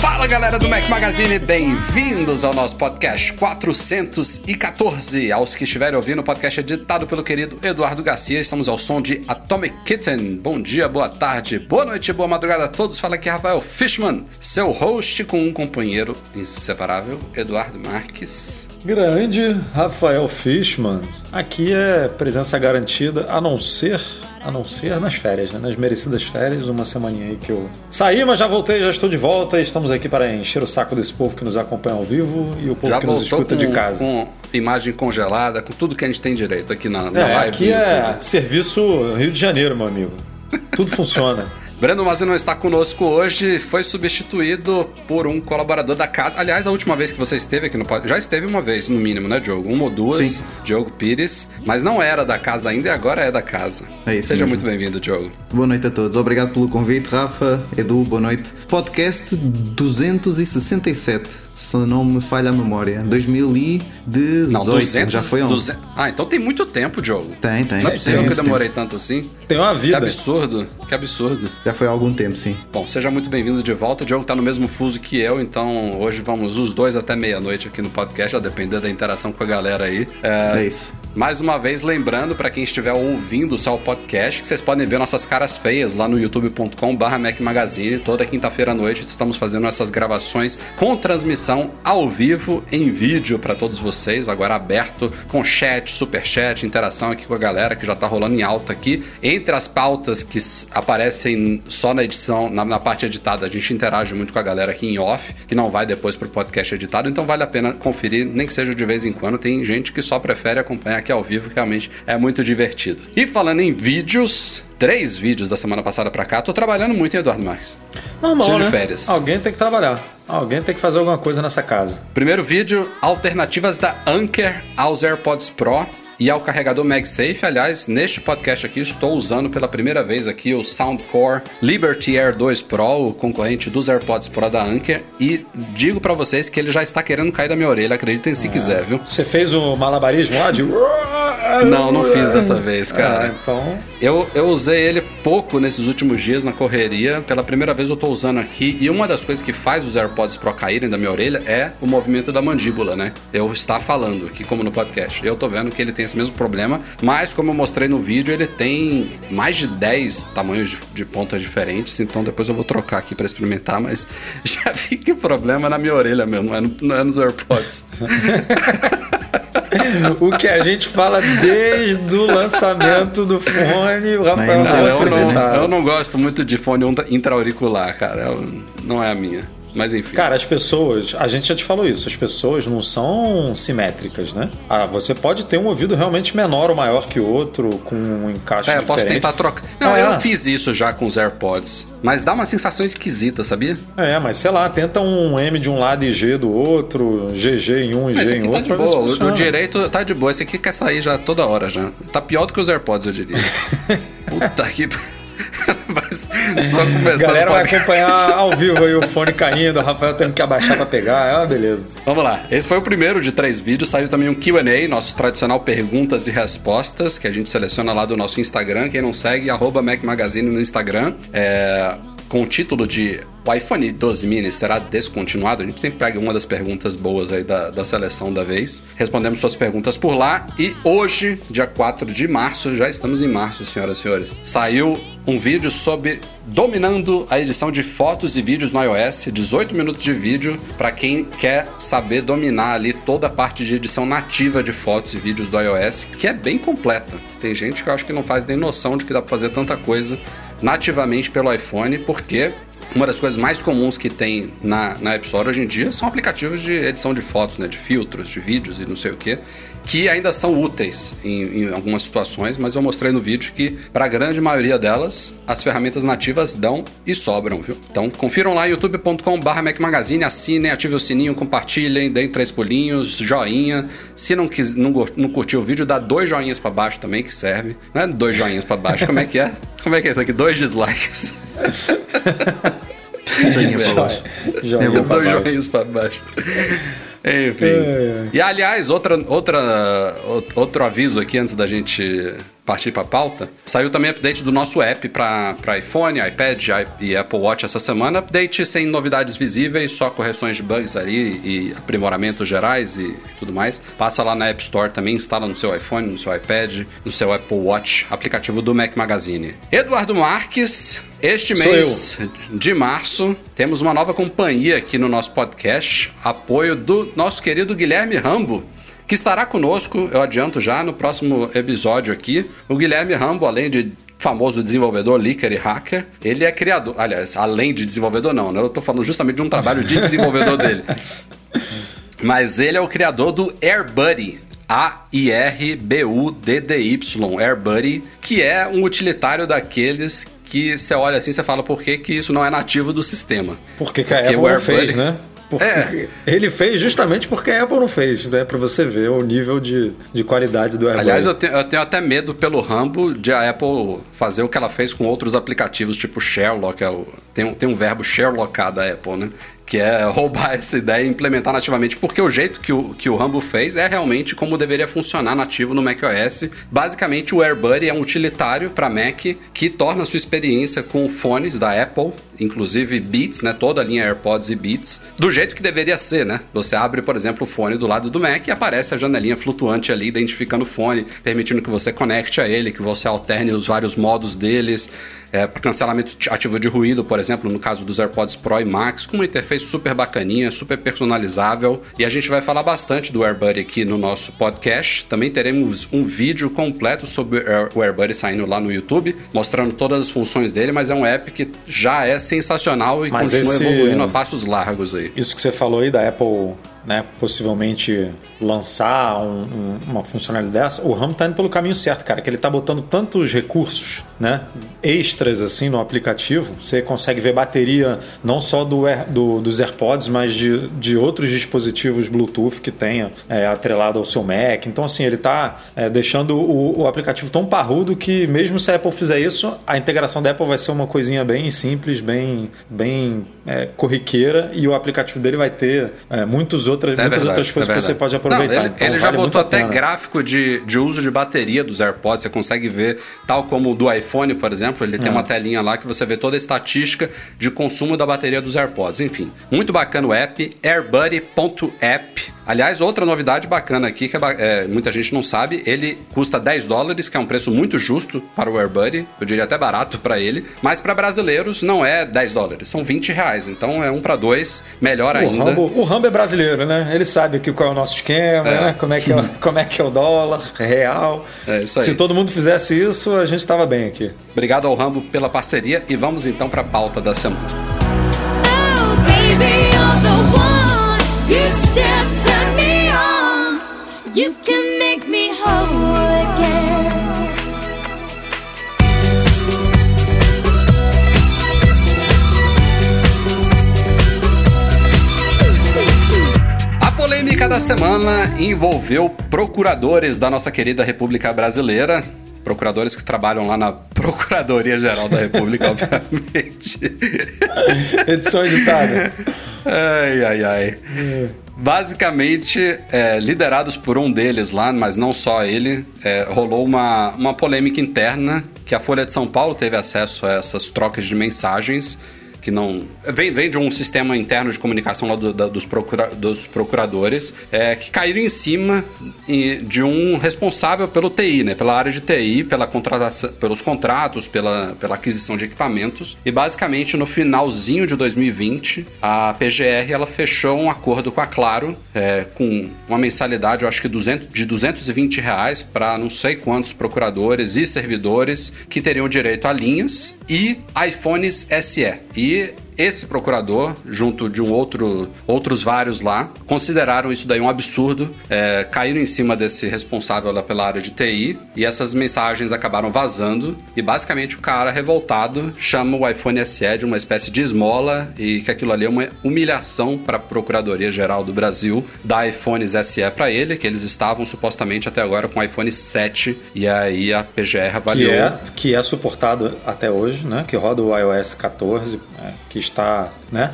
Fala galera do Mac Magazine, bem-vindos ao nosso podcast 414. Aos que estiverem ouvindo, o podcast é editado pelo querido Eduardo Garcia. Estamos ao som de Atomic Kitten. Bom dia, boa tarde, boa noite, boa madrugada a todos. Fala aqui Rafael Fishman, seu host com um companheiro inseparável, Eduardo Marques. Grande Rafael Fishman. Aqui é presença garantida, a não ser. A não ser nas férias, né? nas merecidas férias, uma semaninha aí que eu saí, mas já voltei, já estou de volta e estamos aqui para encher o saco desse povo que nos acompanha ao vivo e o povo Já que nos escuta com, de casa. com imagem congelada, com tudo que a gente tem direito aqui na, na É, live. aqui é YouTube. serviço Rio de Janeiro, meu amigo. Tudo funciona. Breno Mazzi não está conosco hoje, foi substituído por um colaborador da casa. Aliás, a última vez que você esteve aqui no podcast, já esteve uma vez, no mínimo, né, Diogo? Uma ou duas, Sim. Diogo Pires, mas não era da casa ainda e agora é da casa. É isso Seja mesmo. muito bem-vindo, Diogo. Boa noite a todos. Obrigado pelo convite, Rafa, Edu, boa noite. Podcast 267, se não me falha a memória. 2018. Não, 200, já foi ontem. 200 Ah, então tem muito tempo, Diogo. Tem, tem. Não é possível tem que eu demorei tanto assim. Tem uma Que vida. absurdo, que absurdo. Já foi há algum tempo, sim. Bom, seja muito bem-vindo de volta. O Diogo tá no mesmo fuso que eu, então hoje vamos os dois até meia-noite aqui no podcast, a depender da interação com a galera aí. É, É isso. Mais uma vez, lembrando para quem estiver ouvindo só o podcast, que vocês podem ver nossas caras feias lá no youtube.com/barra Mac Magazine. Toda quinta-feira à noite estamos fazendo essas gravações com transmissão ao vivo em vídeo para todos vocês, agora aberto com chat, super chat, interação aqui com a galera que já tá rolando em alta aqui. Entre as pautas que aparecem só na edição, na, na parte editada, a gente interage muito com a galera aqui em off, que não vai depois pro podcast editado, então vale a pena conferir, nem que seja de vez em quando. Tem gente que só prefere acompanhar aqui ao vivo, que realmente é muito divertido. E falando em vídeos, três vídeos da semana passada pra cá, tô trabalhando muito em Eduardo Marques. Normal, Preciso de né? férias. Alguém tem que trabalhar. Alguém tem que fazer alguma coisa nessa casa. Primeiro vídeo, alternativas da Anker aos AirPods Pro e ao carregador MagSafe. Aliás, neste podcast aqui estou usando pela primeira vez aqui o Soundcore Liberty Air 2 Pro, o concorrente dos AirPods Pro da Anker, e digo pra vocês que ele já está querendo cair da minha orelha, acreditem se quiser, viu? Você fez o malabarismo lá de. Não, não fiz dessa vez, cara. Ah, então. Eu, eu usei ele pouco nesses últimos dias na correria. Pela primeira vez eu tô usando aqui. E uma das coisas que faz os AirPods Pro caírem da minha orelha é o movimento da mandíbula, né? Eu estar falando aqui, como no podcast. Eu tô vendo que ele tem esse mesmo problema. Mas, como eu mostrei no vídeo, ele tem mais de 10 tamanhos de, de pontas diferentes. Então depois eu vou trocar aqui pra experimentar. Mas já vi que o problema é na minha orelha mesmo, não é, no- não é nos AirPods. O que a gente fala desde o lançamento do fone, o Rafael Não, não, eu, não, eu não gosto muito de fone intra- intra-auricular, cara. Eu- não é a minha. Mas enfim. Cara, as pessoas, a gente já te falou isso, as pessoas não são simétricas, né? Ah, você pode ter um ouvido realmente menor ou maior que o outro, com um encaixe é, eu posso diferente. tentar trocar. Não, É. eu fiz isso já com os AirPods. Mas dá uma sensação esquisita, sabia? É, mas sei lá, tenta um M de um lado e G do outro, GG em um e G em tá outro, de pra ver se boa. O, o direito tá de boa. Esse aqui quer sair já toda hora já. Tá pior do que os AirPods, eu diria. Puta que. Mas, começando galera vai acompanhar ao vivo aí o fone caindo, o Rafael tendo que abaixar pra pegar, é uma beleza. Vamos lá, esse foi o primeiro de três vídeos. Saiu também um QA, nosso tradicional perguntas e respostas, que a gente seleciona lá do nosso Instagram. Quem não segue, arroba Mac Magazine no Instagram. É, com o título de O iPhone 12 mini será descontinuado? A gente sempre pega uma das perguntas boas aí da, da seleção da vez. Respondemos suas perguntas por lá. E hoje, dia 4 de março, já estamos em março, senhoras e senhores, saiu um vídeo sobre dominando a edição de fotos e vídeos no iOS, 18 minutos de vídeo para quem quer saber dominar ali toda a parte de edição nativa de fotos e vídeos do iOS, que é bem completa. Tem gente que eu acho que não faz nem noção de que dá para fazer tanta coisa nativamente pelo iPhone, porque uma das coisas mais comuns que tem na, na App Store hoje em dia são aplicativos de edição de fotos, né, de filtros, de vídeos e não sei o que, que ainda são úteis em, em algumas situações, mas eu mostrei no vídeo que, para a grande maioria delas, as ferramentas nativas dão e sobram, viu? Então, confiram lá youtube.com.br Mac Magazine, assinem, ativem o sininho, compartilhem, deem três pulinhos, joinha. Se não, quis, não, não curtiu o vídeo, dá dois joinhas para baixo também, que serve. Não é dois joinhas para baixo, como é que é? Como é que é isso aqui? Dois dislikes. Joinha pra baixo. Joinha pra dois baixo. joinhas para baixo. Enfim. É. E aliás, outra, outra, out- outro aviso aqui antes da gente partir para a pauta. Saiu também update do nosso app para iPhone, iPad e Apple Watch essa semana. Update sem novidades visíveis, só correções de bugs ali e aprimoramentos gerais e tudo mais. Passa lá na App Store também, instala no seu iPhone, no seu iPad, no seu Apple Watch, aplicativo do Mac Magazine. Eduardo Marques, este Sou mês de março, temos uma nova companhia aqui no nosso podcast, apoio do nosso querido Guilherme Rambo, que estará conosco, eu adianto já, no próximo episódio aqui. O Guilherme Rambo, além de famoso desenvolvedor, leaker e hacker, ele é criador, aliás, além de desenvolvedor não, né? Eu tô falando justamente de um trabalho de desenvolvedor dele. Mas ele é o criador do AirBuddy. A-I-R-B-U-D-D-Y, AirBuddy, que é um utilitário daqueles que você olha assim e fala por que, que isso não é nativo do sistema. Porque, que a Apple fez, né? Porque É. Ele fez justamente porque a Apple não fez, né? Pra você ver o nível de, de qualidade do AirBuddy. Aliás, eu tenho, eu tenho até medo pelo Rambo de a Apple fazer o que ela fez com outros aplicativos, tipo Sherlock. é o- tem, um, tem um verbo Sherlockar da Apple, né? Que é roubar essa ideia e implementar nativamente. Porque o jeito que o, que o Rambo fez é realmente como deveria funcionar nativo no macOS. Basicamente, o AirBuddy é um utilitário para Mac que torna a sua experiência com fones da Apple, inclusive Beats, né? Toda a linha AirPods e Beats, do jeito que deveria ser, né? Você abre, por exemplo, o fone do lado do Mac e aparece a janelinha flutuante ali, identificando o fone, permitindo que você conecte a ele, que você alterne os vários modos deles. É, cancelamento ativo de ruído, por exemplo, no caso dos AirPods Pro e Max, com uma interface super bacaninha, super personalizável. E a gente vai falar bastante do AirBuddy aqui no nosso podcast. Também teremos um vídeo completo sobre o AirBuddy saindo lá no YouTube, mostrando todas as funções dele, mas é um app que já é sensacional e Mas continua esse- evoluindo a passos largos aí. Isso que você falou aí da Apple, né, possivelmente lançar um- um- uma funcionalidade dessa, o RAM tá indo pelo caminho certo, cara, que ele tá botando tantos recursos, né, extras assim no aplicativo. Você consegue ver bateria não só do, Air- do- dos AirPods, mas de, de outros dispositivos Bluetooth que tenha é, atrelado ao seu Mac. Então, assim, ele tá é, deixando o, o aplicativo tão parrudo que mesmo se a Apple fizer isso, a integração da Apple vai ser uma coisinha bem simples, bem, bem é, corriqueira e o aplicativo dele vai ter é, muitos outras, É muitas verdade, outras coisas é que você pode aproveitar. Não, ele Então, ele já vale muito botou até gráfico de, de uso de bateria dos AirPods. Você consegue ver, tal como o do iPhone, por exemplo, ele tem É. uma telinha lá que você vê toda a estatística de consumo da bateria dos AirPods. Enfim, muito bacana o app, airbuddy.app. Aliás, outra novidade bacana aqui, que é é, muita gente não sabe, ele custa 10 dólares, que é um preço muito justo para o AirBuddy, eu diria até barato para ele, mas para brasileiros não é 10 dólares, são 20 reais, então é um para dois, melhor O ainda. Rambo, o Rambo é brasileiro, né? Ele sabe aqui qual é o nosso esquema, É. né? Como é, que é, o- como é que é o dólar real. É isso aí. Se todo mundo fizesse isso, a gente estava bem aqui. Obrigado ao Rambo pela parceria e vamos então para a pauta da semana. Da semana envolveu procuradores da nossa querida República Brasileira. Procuradores que trabalham lá na Procuradoria Geral da República, obviamente. Edição editada. Ai, ai, ai. Basicamente, é, liderados por um deles lá, mas não só ele, é, rolou uma, uma polêmica interna que a Folha de São Paulo teve acesso a essas trocas de mensagens que não. Vem, vem de um sistema interno de comunicação lá do- da- dos, procura- dos procuradores, é, que caíram em cima de um responsável pelo TI, né? Pela área de TI, pela contratação, pelos contratos, pela, pela aquisição de equipamentos. E basicamente no finalzinho de 2020, a PGR ela fechou um acordo com a Claro, é, com uma mensalidade, eu acho que 200, de 220 reais para não sei quantos procuradores e servidores que teriam direito a linhas e iPhones SE. 咦。Esse procurador, junto de um outro, outros vários lá, consideraram isso daí um absurdo, é, caíram em cima desse responsável lá pela área de TI e essas mensagens acabaram vazando e basicamente o cara revoltado chama o iPhone SE de uma espécie de esmola e que aquilo ali é uma humilhação para a Procuradoria Geral do Brasil dar iPhones SE para ele, que eles estavam supostamente até agora com o iPhone 7 e aí a PGR Que avaliou é, que é suportado até hoje, né? Que roda o iOS 14, é, que está, né?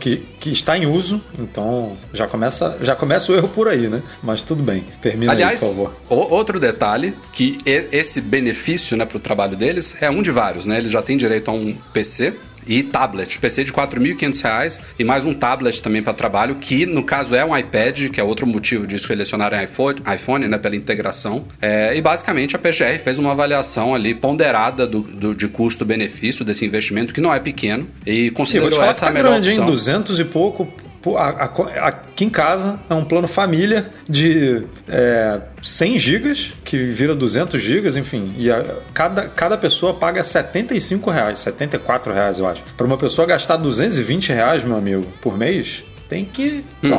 Que, que está em uso. Então já começa, já começa o erro por aí, né? Mas tudo bem. Termina Aliás, aí, por favor. o- outro detalhe, que esse benefício né, para o trabalho deles é um de vários, né? Eles já têm direito a um PC e tablet. PC de 4.500 reais e mais um tablet também para trabalho, que no caso é um iPad, que é outro motivo de selecionarem iPhone, iPhone né, pela integração. É, e basicamente a PGR fez uma avaliação ali ponderada do, do- de custo-benefício desse investimento, que não é pequeno, e considerou te falar que essa tá melhor grande, hein? opção. 200 e pouco. Aqui em casa é um plano família de é, 100 gigas, que vira 200 gigas, enfim. E a- cada, cada pessoa paga 75 reais, 74 reais, eu acho. Para uma pessoa gastar 220 reais, meu amigo, por mês, tem que. Hum.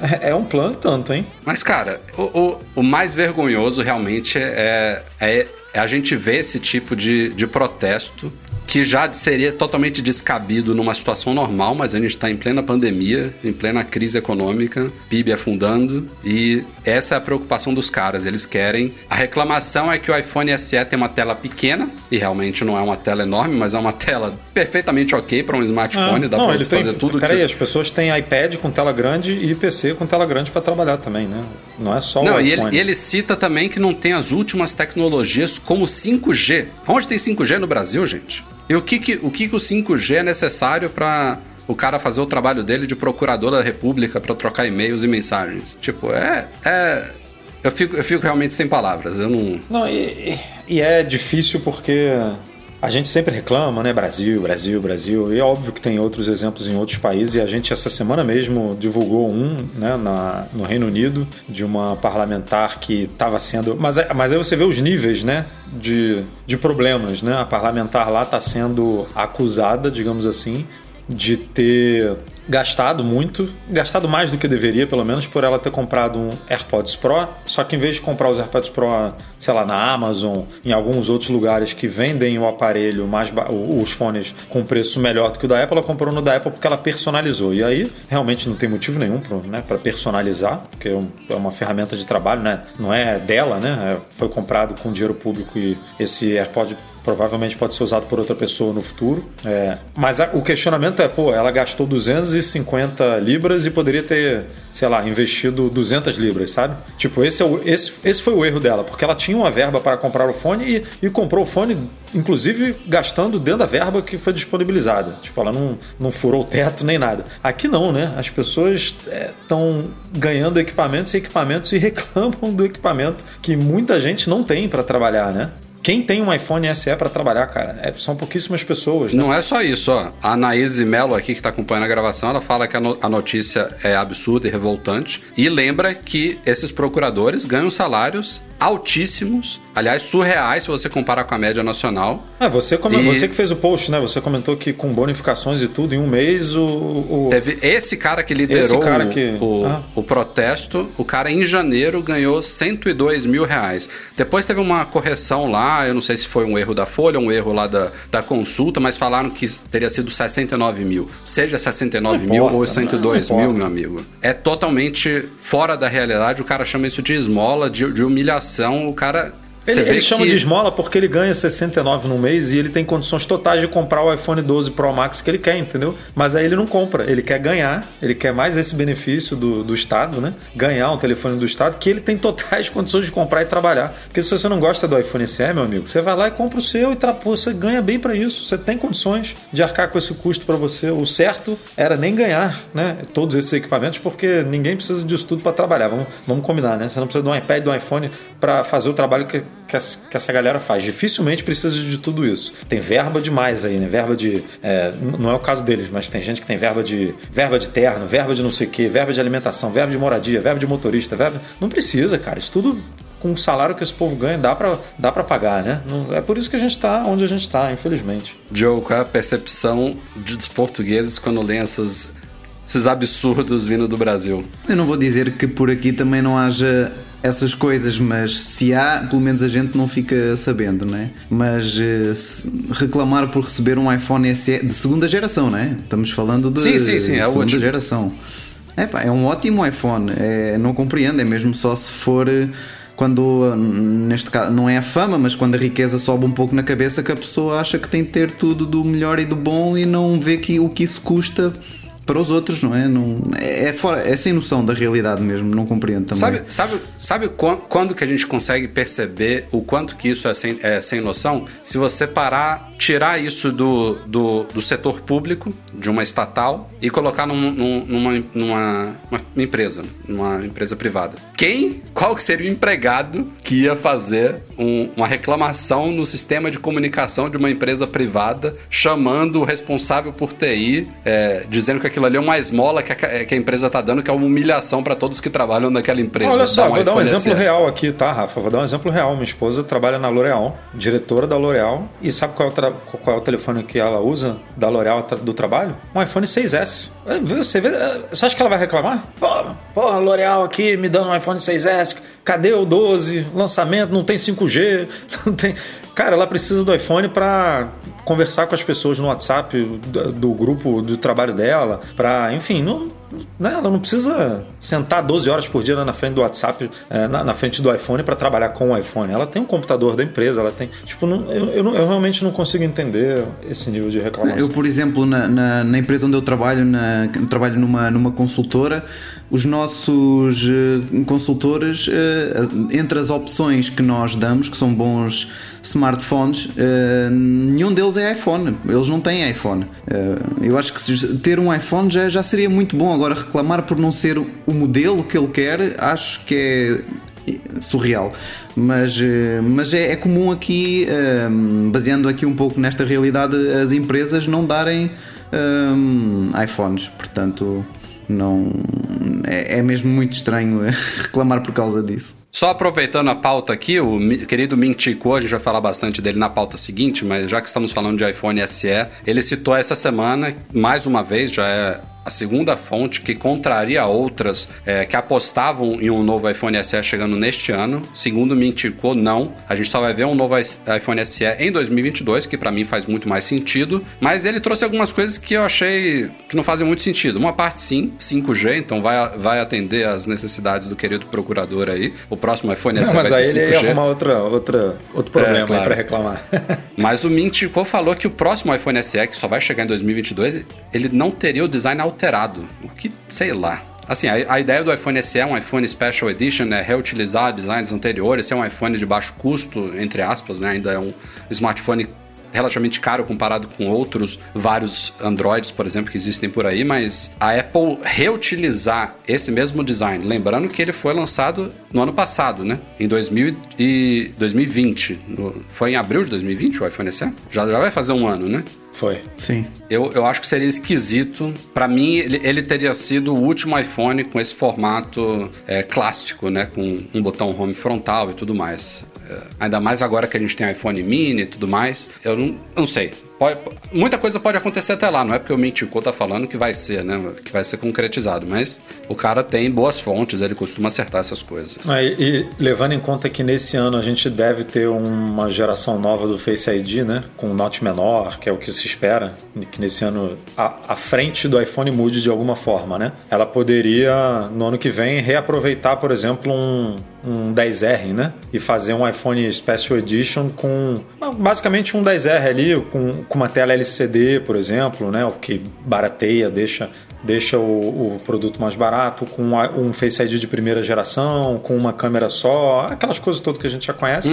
É, é um plano tanto, hein? Mas, cara, o, o, o mais vergonhoso realmente é, é, é a gente ver esse tipo de, de protesto que já seria totalmente descabido numa situação normal, mas a gente está em plena pandemia, em plena crise econômica, PIB afundando, e essa é a preocupação dos caras. Eles querem. A reclamação é que o iPhone SE tem uma tela pequena, e realmente não é uma tela enorme, mas é uma tela perfeitamente ok para um smartphone, dá Ah, não, para você tem, fazer tudo que Peraí, você as pessoas têm iPad com tela grande e PC com tela grande para trabalhar também, né? Não é só Não, o e iPhone. ele, e ele cita também que não tem as últimas tecnologias como 5G. Onde tem 5G no Brasil, gente? E o que, que, o, que, que o 5G é necessário para o cara fazer o trabalho dele de procurador da República para trocar e-mails e mensagens? Tipo, é. é eu, fico, eu fico realmente sem palavras. Eu não. Não, e, e- é difícil porque a gente sempre reclama, né? Brasil, Brasil, Brasil. E é óbvio que tem outros exemplos em outros países. E a gente, essa semana mesmo, divulgou um né, na, no Reino Unido de uma parlamentar que estava sendo. Mas, é- mas aí você vê os níveis, né? De, de problemas, né? A parlamentar lá está sendo acusada, digamos assim, de ter gastado muito, gastado mais do que deveria, pelo menos, por ela ter comprado um AirPods Pro. Só que em vez de comprar os AirPods Pro, sei lá, na Amazon, em alguns outros lugares que vendem o aparelho mais os fones com preço melhor do que o da Apple, ela comprou no da Apple porque ela personalizou. E aí realmente não tem motivo nenhum para né, personalizar, porque é é uma ferramenta de trabalho, né? Não é dela, né? É- Foi comprado com dinheiro público e esse AirPod provavelmente pode ser usado por outra pessoa no futuro. É, mas a- o questionamento é, pô, ela gastou 250 libras e poderia ter, sei lá, investido 200 libras, sabe? Tipo, esse, é o, esse, esse foi o erro dela, porque ela tinha uma verba para comprar o fone e, e comprou o fone, inclusive gastando dentro da verba que foi disponibilizada. Tipo, ela não, não furou o teto nem nada. Aqui não, né? As pessoas estão ganhando equipamentos e equipamentos e reclamam do equipamento que muita gente não tem para trabalhar, né? Quem tem um iPhone SE para trabalhar, cara? É, são pouquíssimas pessoas, né? Não é só isso, ó. A Anaís Melo aqui, que está acompanhando a gravação, ela fala que a, no- a notícia é absurda e revoltante. E lembra que esses procuradores ganham salários altíssimos, aliás, surreais se você comparar com a média nacional. Ah, você, come- E- você que fez o post, né? Você comentou que com bonificações e tudo, em um mês o. o- Teve esse cara que liderou cara o- que- o, ah. o protesto, o cara em janeiro ganhou 102 mil reais. Depois teve uma correção lá, eu não sei se foi um erro da Folha, um erro lá da, da consulta, mas falaram que teria sido 69 mil. Seja 69 Não mil importa, ou 102 não mil, importa. meu amigo. É totalmente fora da realidade, o cara chama isso de esmola, de, de humilhação, o cara Ele, ele chama que- de esmola porque ele ganha 69 no mês e ele tem condições totais de comprar o iPhone 12 Pro Max que ele quer, entendeu? Mas aí ele não compra, ele quer ganhar, ele quer mais esse benefício do, do Estado, né? Ganhar um telefone do Estado que ele tem totais condições de comprar e trabalhar. Porque se você não gosta do iPhone SE, meu amigo, você vai lá e compra o seu e tra- você ganha bem pra isso. Você tem condições de arcar com esse custo pra você. O certo era nem ganhar, né? Todos esses equipamentos, porque ninguém precisa disso tudo pra trabalhar. Vamos, vamos combinar, né? Você não precisa de um iPad, de um iPhone pra fazer o trabalho que, que, essa, que essa galera faz. Dificilmente precisa de tudo isso. Tem verba demais aí, né? Verba de. é, não é o caso deles, mas tem gente que tem verba de verba de terno, verba de não sei o quê, verba de alimentação, verba de moradia, verba de motorista, verba. Não precisa, cara. Isso tudo com o salário que esse povo ganha, dá pra, dá pra pagar, né? Não- é por isso que a gente tá onde a gente tá, infelizmente. Joe, qual é a percepção de- dos portugueses quando leem essas, esses absurdos vindo do Brasil? Eu não vou dizer que por aqui também não haja essas coisas, mas se há, pelo menos a gente não fica sabendo, não é? Mas eh, reclamar por receber um iPhone SE de segunda geração, não é? Estamos falando de Sim, sim, sim, é segunda último. geração. É, pá, é um ótimo iPhone, é, não compreendo, é mesmo só se for eh, quando, neste caso, não é a fama, mas quando a riqueza sobe um pouco na cabeça que a pessoa acha que tem de ter tudo do melhor e do bom e não vê que, o que isso custa para os outros, não é? Não, é, é fora, é sem noção da realidade mesmo, não compreendo também. Sabe, sabe, sabe quan- quando que a gente consegue perceber o quanto que isso é sem, é sem noção? Se você parar, tirar isso do, do, do setor público, de uma estatal, e colocar num- num- numa, numa uma empresa, numa empresa privada. Quem, qual que seria o empregado que ia fazer um- uma reclamação no sistema de comunicação de uma empresa privada, chamando o responsável por TI, é, dizendo que aquilo ali é uma esmola que a, que a empresa está dando, que é uma humilhação para todos que trabalham naquela empresa. Olha só, Dá vou dar um exemplo real aqui, tá, Rafa? Vou dar um exemplo real. Minha esposa trabalha na L'Oréal, diretora da L'Oréal. E sabe qual é, tra- qual é o telefone que ela usa da L'Oréal do trabalho? Um iPhone 6S. É, Você, vê, é, você acha que ela vai reclamar? Pô, porra, L'Oréal aqui me dando um iPhone 6S. Cadê o 12? Lançamento, não tem 5G, não tem. Cara, ela precisa do iPhone para conversar com as pessoas no WhatsApp do, do grupo do trabalho dela, para, enfim, não, né, ela não precisa sentar 12 horas por dia na frente do WhatsApp, é, na, na frente do iPhone para trabalhar com o iPhone. Ela tem um computador da empresa, ela tem. Tipo, não- eu, eu eu realmente não consigo entender esse nível de reclamação. Eu, por exemplo, na, na, na empresa onde eu trabalho, na, trabalho numa, numa consultora, os nossos eh, consultores, eh, entre as opções que nós damos, que são bons smartphones, eh, nenhum deles é iPhone. Eles não têm iPhone. Eu acho que ter um iPhone já, já seria muito bom. Agora, reclamar por não ser o modelo que ele quer, acho que é surreal. Mas, eh, mas é, é comum aqui, eh, baseando aqui um pouco nesta realidade, as empresas não darem eh, iPhones. Portanto, não é, é mesmo muito estranho reclamar por causa disso. Só aproveitando a pauta aqui, o querido Ming a gente vai falar bastante dele na pauta seguinte, mas já que estamos falando de iPhone SE, ele citou essa semana, mais uma vez, já é a segunda fonte que contraria outras é, que apostavam em um novo iPhone SE chegando neste ano. Segundo Kuo, não. A gente só vai ver um novo iPhone SE em 2022, que para mim faz muito mais sentido. Mas ele trouxe algumas coisas que eu achei que não fazem muito sentido. Uma parte sim, 5G, então vai, vai atender às necessidades do querido procurador aí. O próximo iPhone SE Não, mas aí ele ia 5G. arrumar outra, outra, outro problema É, claro. pra reclamar. Mas o Kuo falou que o próximo iPhone SE, que só vai chegar em 2022, ele não teria o design alterado. O que, sei lá. Assim, a, a ideia do iPhone SE, um iPhone Special Edition, é reutilizar designs anteriores, ser um iPhone de baixo custo, entre aspas, né? Ainda é um smartphone relativamente caro comparado com outros vários Androids, por exemplo, que existem por aí, mas a Apple reutilizar esse mesmo design, lembrando que ele foi lançado no ano passado, né? Em 2000 e 2020. No- foi em abril de 2020 o iPhone SE? Já, já vai fazer um ano, né? Foi. Sim. Eu, eu acho que seria esquisito. Pra mim, ele, ele teria sido o último iPhone com esse formato é, clássico, né? Com um botão home frontal e tudo mais. Ainda mais agora que a gente tem iPhone mini e tudo mais. Eu não, não sei. Pode- muita coisa pode acontecer até lá, não é porque o Mintico tá falando que vai ser, né? Que vai ser concretizado, mas o cara tem boas fontes, ele costuma acertar essas coisas. Mas, e levando em conta que nesse ano a gente deve ter uma geração nova do Face ID, né? Com um Note menor, que é o que se espera, que nesse ano a, a frente do iPhone mude de alguma forma, né? Ela poderia, no ano que vem, reaproveitar, por exemplo, um, um 10R, né? E fazer um iPhone Special Edition com basicamente um 10R ali, com, com uma tela LCD, por exemplo, né? O que barateia, deixa deixa o, o produto mais barato, com um Face ID de primeira geração, com uma câmera só, aquelas coisas todas que a gente já conhece,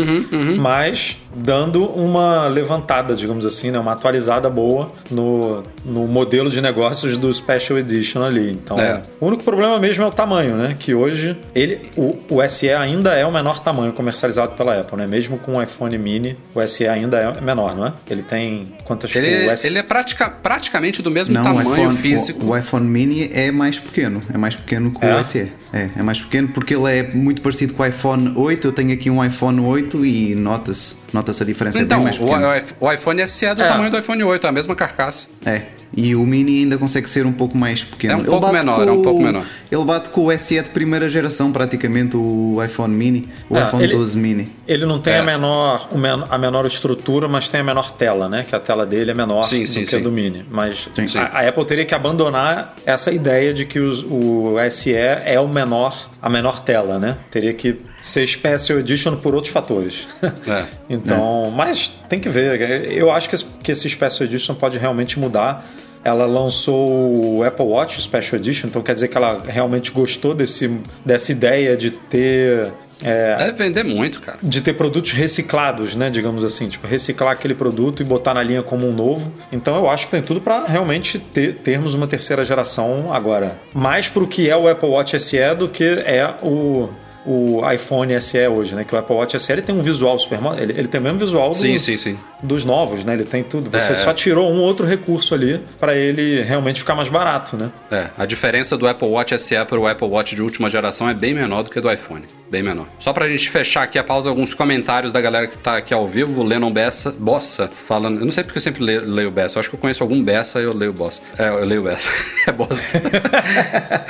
mas dando uma levantada, digamos assim, né, uma atualizada boa no, no modelo de negócios do Special Edition ali. Então, É. o único problema mesmo é o tamanho, né? Que hoje ele, o, o SE ainda é o menor tamanho comercializado pela Apple, né? Mesmo com o iPhone Mini, o SE ainda é menor, não é? Ele tem quantas Ele, o S- ele é pratica- praticamente do mesmo Não, o tamanho iPhone, físico. O, o iPhone Mini é mais pequeno. É mais pequeno que É? o SE. É, é mais pequeno porque ele é muito parecido com o iPhone 8. Eu tenho aqui um iPhone 8 e nota-se nota-se a diferença. é Então, bem mais o, pequeno. o- o iPhone SE é do É. tamanho do iPhone 8, é a mesma carcaça. É. E o Mini ainda consegue ser um pouco mais pequeno. É um Ele pouco bate menor, com é um pouco menor. Ele bate com o SE de primeira geração, praticamente, o iPhone Mini. O É, iPhone ele- 12 Mini. Ele não tem É. a, menor, a menor estrutura, mas tem a menor tela, né? Que a tela dele é menor Sim, do sim, que a sim. do Mini. Mas Sim. Sim. a, a Apple teria que abandonar essa ideia de que os- o SE é o menor, a menor tela, né? Teria que ser Special Edition por outros fatores. É. então, mas tem que ver. Eu acho que esse, que esse Special Edition pode realmente mudar. Ela lançou o Apple Watch Special Edition, então quer dizer que ela realmente gostou desse, dessa ideia de ter é, Deve vender muito, cara. de ter produtos reciclados, né? Digamos assim, tipo, reciclar aquele produto e botar na linha como um novo. Então eu acho que tem tudo para realmente ter- termos uma terceira geração agora. Mais pro que é o Apple Watch SE do que é o, o iPhone SE hoje, né? Que o Apple Watch SE ele tem um visual super. Ele, ele tem o mesmo visual do- Sim, sim, sim. dos novos, né? Ele tem tudo. Você É, só é. tirou um outro recurso ali para ele realmente ficar mais barato, né? É, a diferença do Apple Watch SE para o Apple Watch de última geração é bem menor do que do iPhone. Bem menor. Só pra gente fechar aqui a pauta, alguns comentários da galera que tá aqui ao vivo. O Lennon Bessa, Bossa, falando. Eu não sei porque eu sempre leio, leio Bessa. Eu acho que eu conheço algum Bessa e eu leio Bossa. É, eu leio Bessa. é Bossa.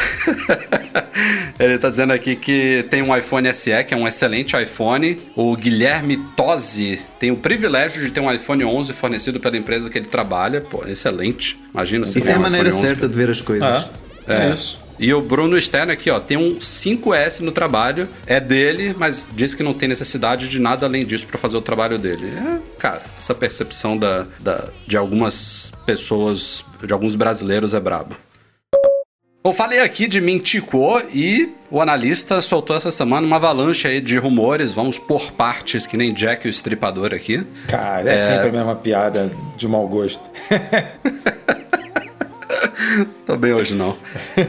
Ele tá dizendo aqui que tem um iPhone SE, que é um excelente iPhone. O Guilherme Tosi tem o privilégio de ter um iPhone 11 fornecido pela empresa que ele trabalha. Pô, excelente. Imagina se Isso é a um maneira iPhone 11. certa de ver as coisas. É, é isso. E o Bruno Stern aqui, ó, tem um 5S no trabalho, é dele, mas diz que não tem necessidade de nada além disso pra fazer o trabalho dele. É, cara, essa percepção da, da- de algumas pessoas, de alguns brasileiros é brabo. Eu falei aqui de Mintico e o analista soltou essa semana uma avalanche aí de rumores, vamos por partes, que nem Jack o Estripador aqui. Cara, é, sempre a mesma piada de mau gosto. Tô bem hoje não.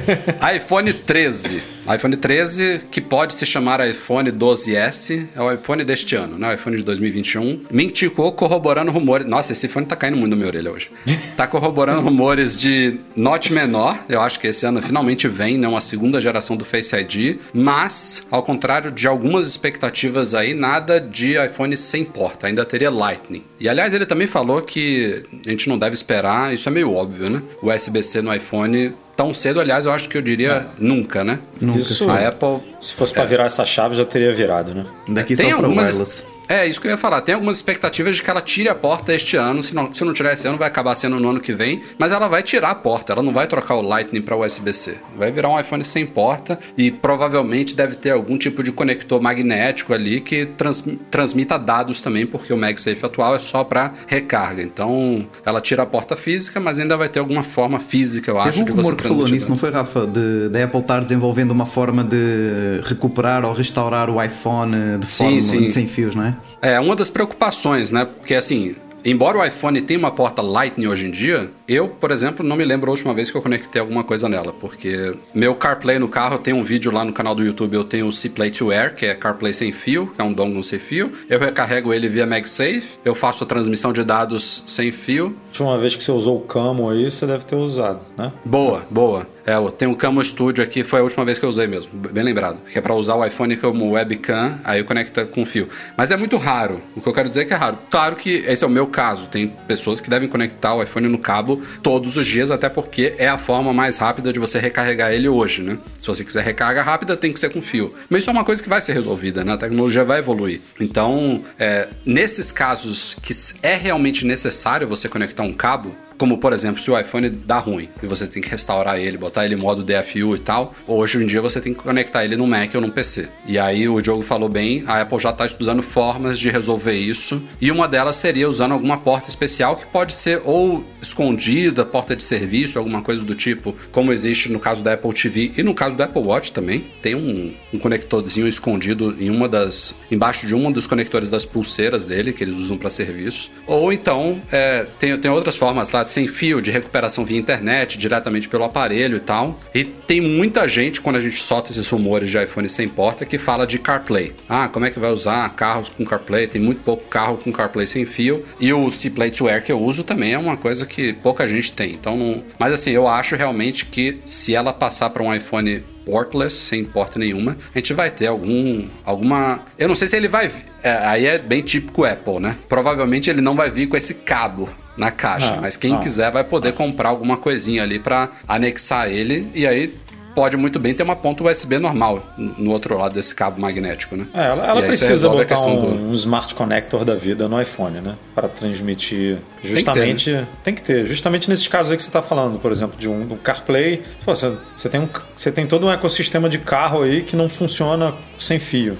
iPhone 13. iPhone 13, que pode se chamar iPhone 12S, é o iPhone deste ano, né? O iPhone de 2021. Minticou corroborando rumores. Nossa, esse fone tá caindo muito na minha orelha hoje. Tá corroborando rumores de Note menor. Eu acho que esse ano finalmente vem, né? Uma segunda geração do Face ID. Mas, ao contrário de algumas expectativas aí, nada de iPhone sem porta. Ainda teria Lightning. E aliás, ele também falou que a gente não deve esperar, isso é meio óbvio, né? USB-C no iPhone tão cedo, aliás, eu acho que eu diria nunca, né? Nunca. Isso- A Apple Se fosse pra virar essa chave, já teria virado, né? Daqui tem só para algumas. wireless. É, isso que eu ia falar. Tem algumas expectativas de que ela tire a porta este ano. Se não, se não tirar esse ano, vai acabar sendo no ano que vem. Mas ela vai tirar a porta. Ela não vai trocar o Lightning para USB-C. Vai virar um iPhone sem porta. E provavelmente deve ter algum tipo de conector magnético ali que trans- transmita dados também, porque o MagSafe atual é só para recarga. Então, ela tira a porta física, mas ainda vai ter alguma forma física, eu acho, Teve um de você que falou nisso, não foi, Rafa? De, da Apple estar desenvolvendo uma forma de recuperar ou restaurar o iPhone eh, de Sim, forma sim. sem fios, não é? É, uma das preocupações, né? Porque assim, embora o iPhone tenha uma porta Lightning hoje em dia, Eu, por exemplo, não me lembro a última vez que eu conectei alguma coisa nela, porque meu CarPlay no carro, tem um vídeo lá no canal do YouTube, eu tenho o C-Play to Air, que é CarPlay sem fio, que é um dongle sem fio. Eu recarrego ele via MagSafe, eu faço a transmissão de dados sem fio. Última vez que você usou o Camo aí, você deve ter usado, né? Boa, boa. É, eu tenho o Camo Studio aqui, foi a última vez que eu usei mesmo, bem lembrado. Que é pra usar o iPhone como webcam, aí conecta com fio. Mas é muito raro, o que eu quero dizer é que é raro. Claro que esse é o meu caso, tem pessoas que devem conectar o iPhone no cabo todos os dias, até porque é a forma mais rápida de você recarregar ele hoje, né? Se você quiser recarga rápida, tem que ser com fio. Mas isso é uma coisa que vai ser resolvida, né? A tecnologia vai evoluir. Então, é, nesses casos que é realmente necessário você conectar um cabo, como, por exemplo, se o iPhone dá ruim e você tem que restaurar ele, botar ele em modo DFU e tal, hoje em dia você tem que conectar ele no Mac ou no PC. E aí o Diogo falou bem, a Apple já está estudando formas de resolver isso. E uma delas seria usando alguma porta especial que pode ser ou escondida, porta de serviço, alguma coisa do tipo, como existe no caso da Apple TV e no caso do Apple Watch também. Tem um, um conectorzinho escondido em uma das. embaixo de um dos conectores das pulseiras dele, que eles usam para serviço. Ou então, é, tem, tem outras formas lá sem fio, de recuperação via internet, diretamente pelo aparelho e tal. E tem muita gente, quando a gente solta esses rumores de iPhone sem porta, que fala de CarPlay. Ah, como é que vai usar carros com CarPlay? Tem muito pouco carro com CarPlay sem fio. E o C-Play to Air que eu uso também é uma coisa que pouca gente tem. Então, não... mas assim, eu acho realmente que se ela passar para um iPhone portless, sem porta nenhuma, a gente vai ter algum alguma, eu não sei se ele vai, é, aí é bem típico Apple, né? Provavelmente ele não vai vir com esse cabo na caixa, Ah, mas quem ah. quiser vai poder comprar alguma coisinha ali para anexar ele e aí pode muito bem ter uma ponta USB normal no outro lado desse cabo magnético, né? É, ela, ela precisa botar um, do- um smart connector da vida no iPhone, né? Para transmitir justamente. Tem que, ter, justamente nesses casos aí que você está falando, por exemplo, de um, do CarPlay. Pô, você, você, tem um, você tem todo um ecossistema de carro aí que não funciona sem fio.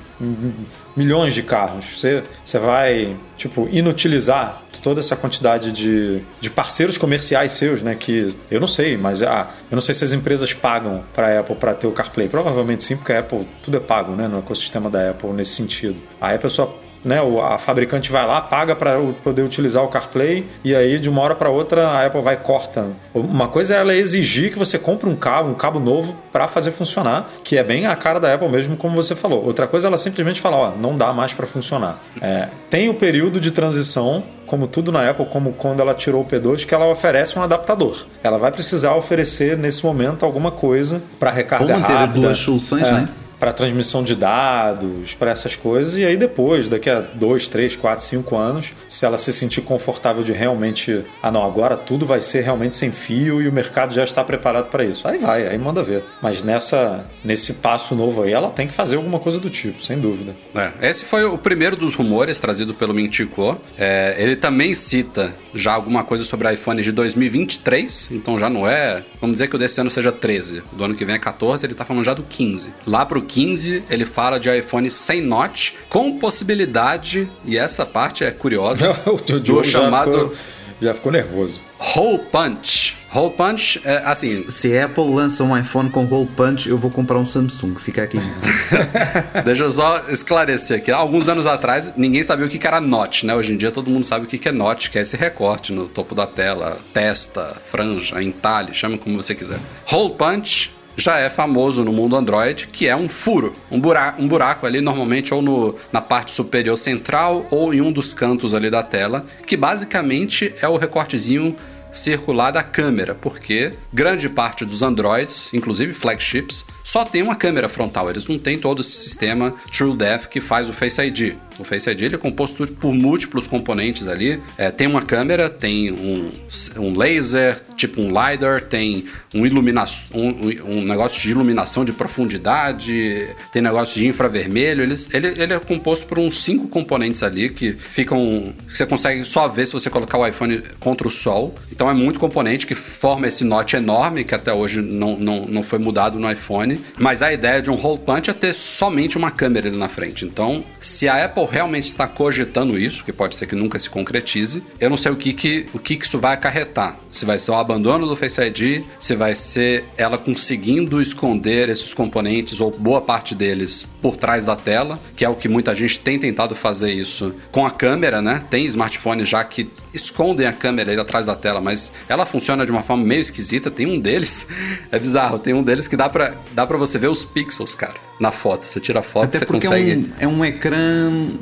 Milhões de carros. Você, você vai, tipo, inutilizar toda essa quantidade de, de parceiros comerciais seus, né? Que eu não sei, mas ah, eu não sei se as empresas pagam para a Apple para ter o CarPlay. Provavelmente sim, porque a Apple tudo é pago, né? No ecossistema da Apple nesse sentido. A pessoa né, a fabricante vai lá, paga para poder utilizar o CarPlay e aí de uma hora para outra a Apple vai e corta. Uma coisa é ela exigir que você compre um cabo, um cabo novo para fazer funcionar, que é bem a cara da Apple mesmo, como você falou. Outra coisa é ela simplesmente falar, ó, não dá mais para funcionar. É, tem o período de transição como tudo na Apple, como quando ela tirou o P2, que ela oferece um adaptador. Ela vai precisar oferecer nesse momento alguma coisa para recarga manter as rápida. duas soluções, É né? Para transmissão de dados, para essas coisas, e aí depois, daqui a dois, três, quatro, cinco anos, se ela se sentir confortável de realmente, ah não, agora tudo vai ser realmente sem fio e o mercado já está preparado para isso. Aí vai, aí manda ver. Mas nessa, nesse passo novo aí, ela tem que fazer alguma coisa do tipo, sem dúvida. É, esse foi o primeiro dos rumores trazido pelo Mintico. É, ele também cita já alguma coisa sobre iPhone de 2023, então já não é. Vamos dizer que o desse ano seja 13, do ano que vem é 14, ele tá falando já do 15. Lá pro 15, ele fala de iPhone sem notch, com possibilidade, e essa parte é curiosa, o do Diogo já chamado ficou, já ficou nervoso. Hole Punch. Hole Punch é assim. Se a Apple lança um iPhone com hole punch, eu vou comprar um Samsung. Fica aqui. Deixa eu só esclarecer aqui. Alguns anos atrás, ninguém sabia o que era notch, né? Hoje em dia todo mundo sabe o que que é notch, que é esse recorte no topo da tela, testa, franja, entalhe, chame como você quiser. Hole punch já é famoso no mundo Android, que é um furo, um buraco, um buraco ali normalmente ou no, na parte superior central ou em um dos cantos ali da tela, que basicamente é o recortezinho circular da câmera, porque grande parte dos Androids, inclusive flagships, só tem uma câmera frontal. Eles não têm todo esse sistema TrueDepth que faz o Face ID. O Face ID ele é composto por múltiplos componentes ali. É, tem uma câmera, tem um, um laser, tipo um LiDAR, tem um, ilumina um, um negócio de iluminação de profundidade, tem negócio de infravermelho. Eles, ele, ele é composto por uns cinco componentes ali que ficam. que você consegue só ver se você colocar o iPhone contra o sol. Então é muito componente que forma esse note enorme que até hoje não, não, não foi mudado no iPhone. Mas a ideia de um hole punch é ter somente uma câmera ali na frente. Então, se a Apple realmente está cogitando isso, que pode ser que nunca se concretize, eu não sei o que, que, o que, que isso vai acarretar. Se vai ser o abandono do Face ID, se vai ser ela conseguindo esconder esses componentes ou boa parte deles por trás da tela, que é o que muita gente tem tentado fazer isso com a câmera, né? Tem smartphones já que escondem a câmera ali atrás da tela, mas ela funciona de uma forma meio esquisita. Tem um deles, é bizarro, tem um deles que dá pra, dá pra você ver os pixels, cara, na foto. Você tira a foto, Até você porque consegue. é, um, é um ecrã,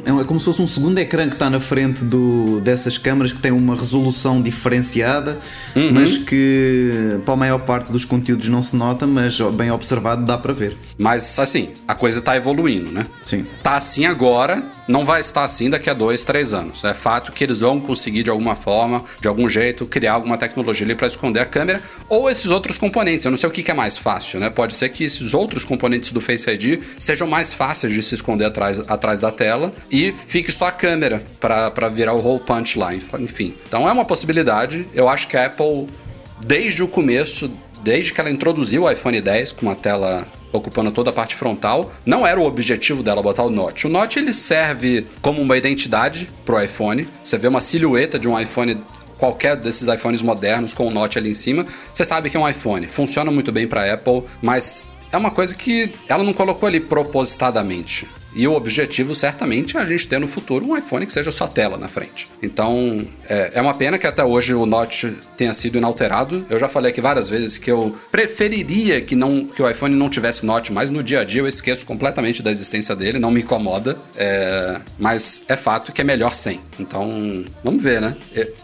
é, um- é como se fosse um segundo ecrã que está na frente do, dessas câmaras que tem uma resolução diferenciada, Uhum. mas que para a maior parte dos conteúdos não se nota, mas bem observado dá para ver. Mas assim, a coisa tá evoluindo, né? Sim. Tá assim agora, não vai estar assim daqui a dois, três anos. É fato que eles vão conseguir de alguma forma, de algum jeito, criar alguma tecnologia ali para esconder a câmera ou esses outros componentes. Eu não sei o que é mais fácil, né? Pode ser que esses outros componentes do Face ID sejam mais fáceis de se esconder atrás, atrás da tela e fique só a câmera para virar o hole punch lá. Enfim, então é uma possibilidade. Eu acho que a Apple, desde o começo, desde que ela introduziu o iPhone 10 com uma tela ocupando toda a parte frontal, não era o objetivo dela botar o Notch. O Notch ele serve como uma identidade pro iPhone. Você vê uma silhueta de um iPhone qualquer desses iPhones modernos com o Notch ali em cima, você sabe que é um iPhone. Funciona muito bem para Apple, mas é uma coisa que ela não colocou ali propositadamente. E o objetivo, certamente, é a gente ter no futuro um iPhone que seja só tela na frente. Então, é, é uma pena que até hoje o Notch tenha sido inalterado. Eu já falei aqui várias vezes que eu preferiria que, não, que o iPhone não tivesse Notch, mas no dia a dia eu esqueço completamente da existência dele, não me incomoda. É, mas é fato que é melhor sem. Então, vamos ver, né?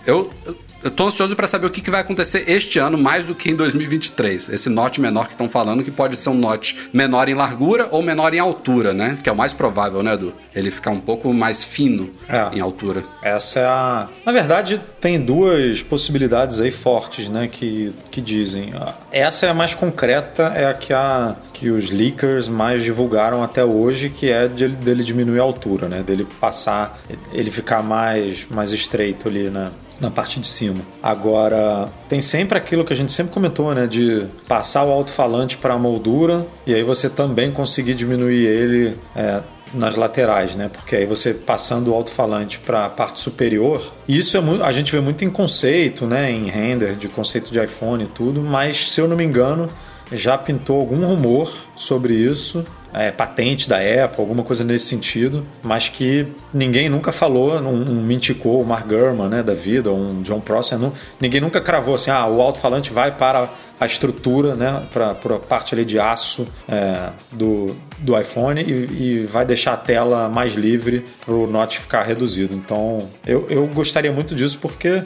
Eu, eu, eu tô ansioso para saber o que, que vai acontecer este ano, mais do que em 2023. Esse Note menor que estão falando, que pode ser um Note menor em largura ou menor em altura, né? Que é o mais provável, né, Edu? Ele ficar um pouco mais fino É. em altura. Essa é a. Na verdade, tem duas possibilidades aí fortes, né? Que, que dizem. Essa é a mais concreta, é a que, a que os leakers mais divulgaram até hoje, que é de, dele diminuir a altura, né? Dele passar, ele ficar mais, mais estreito ali, né? Na parte de cima. Agora, tem sempre aquilo que a gente sempre comentou, né? De passar o alto-falante para a moldura e aí você também conseguir diminuir ele é, nas laterais, né? Porque aí você passando o alto-falante para a parte superior, isso é muito, a gente vê muito em conceito, né? Em render de conceito de iPhone e tudo, mas se eu não me engano, já pintou algum rumor sobre isso é, patente da Apple, alguma coisa nesse sentido, mas que ninguém nunca falou, um, um Mintico, o Mark Gurman, né, da vida, um John Prosser, não, ninguém nunca cravou assim, ah, o alto-falante vai para a estrutura, né, para a parte ali de aço é, do, do iPhone e, e, vai deixar a tela mais livre para o Note ficar reduzido. Então, eu, eu gostaria muito disso porque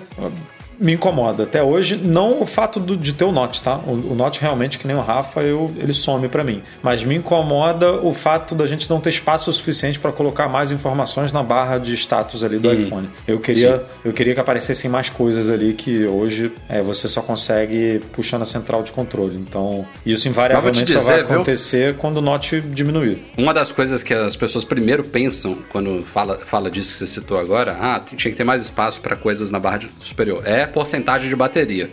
me incomoda. Até hoje, não o fato do, de ter o Note, tá? O, o Note realmente, que nem o Rafa, eu, ele some para mim. Mas me incomoda o fato da gente não ter espaço suficiente para colocar mais informações na barra de status ali do iPhone. Eu queria, eu queria que aparecessem mais coisas ali que hoje é, você só consegue puxando a central de controle. Então, isso invariavelmente dizer, só vai viu? acontecer quando o Note diminuir. Uma das coisas que as pessoas primeiro pensam quando fala, fala disso que você citou agora, ah, tinha que ter mais espaço para coisas na barra superior. É porcentagem de bateria.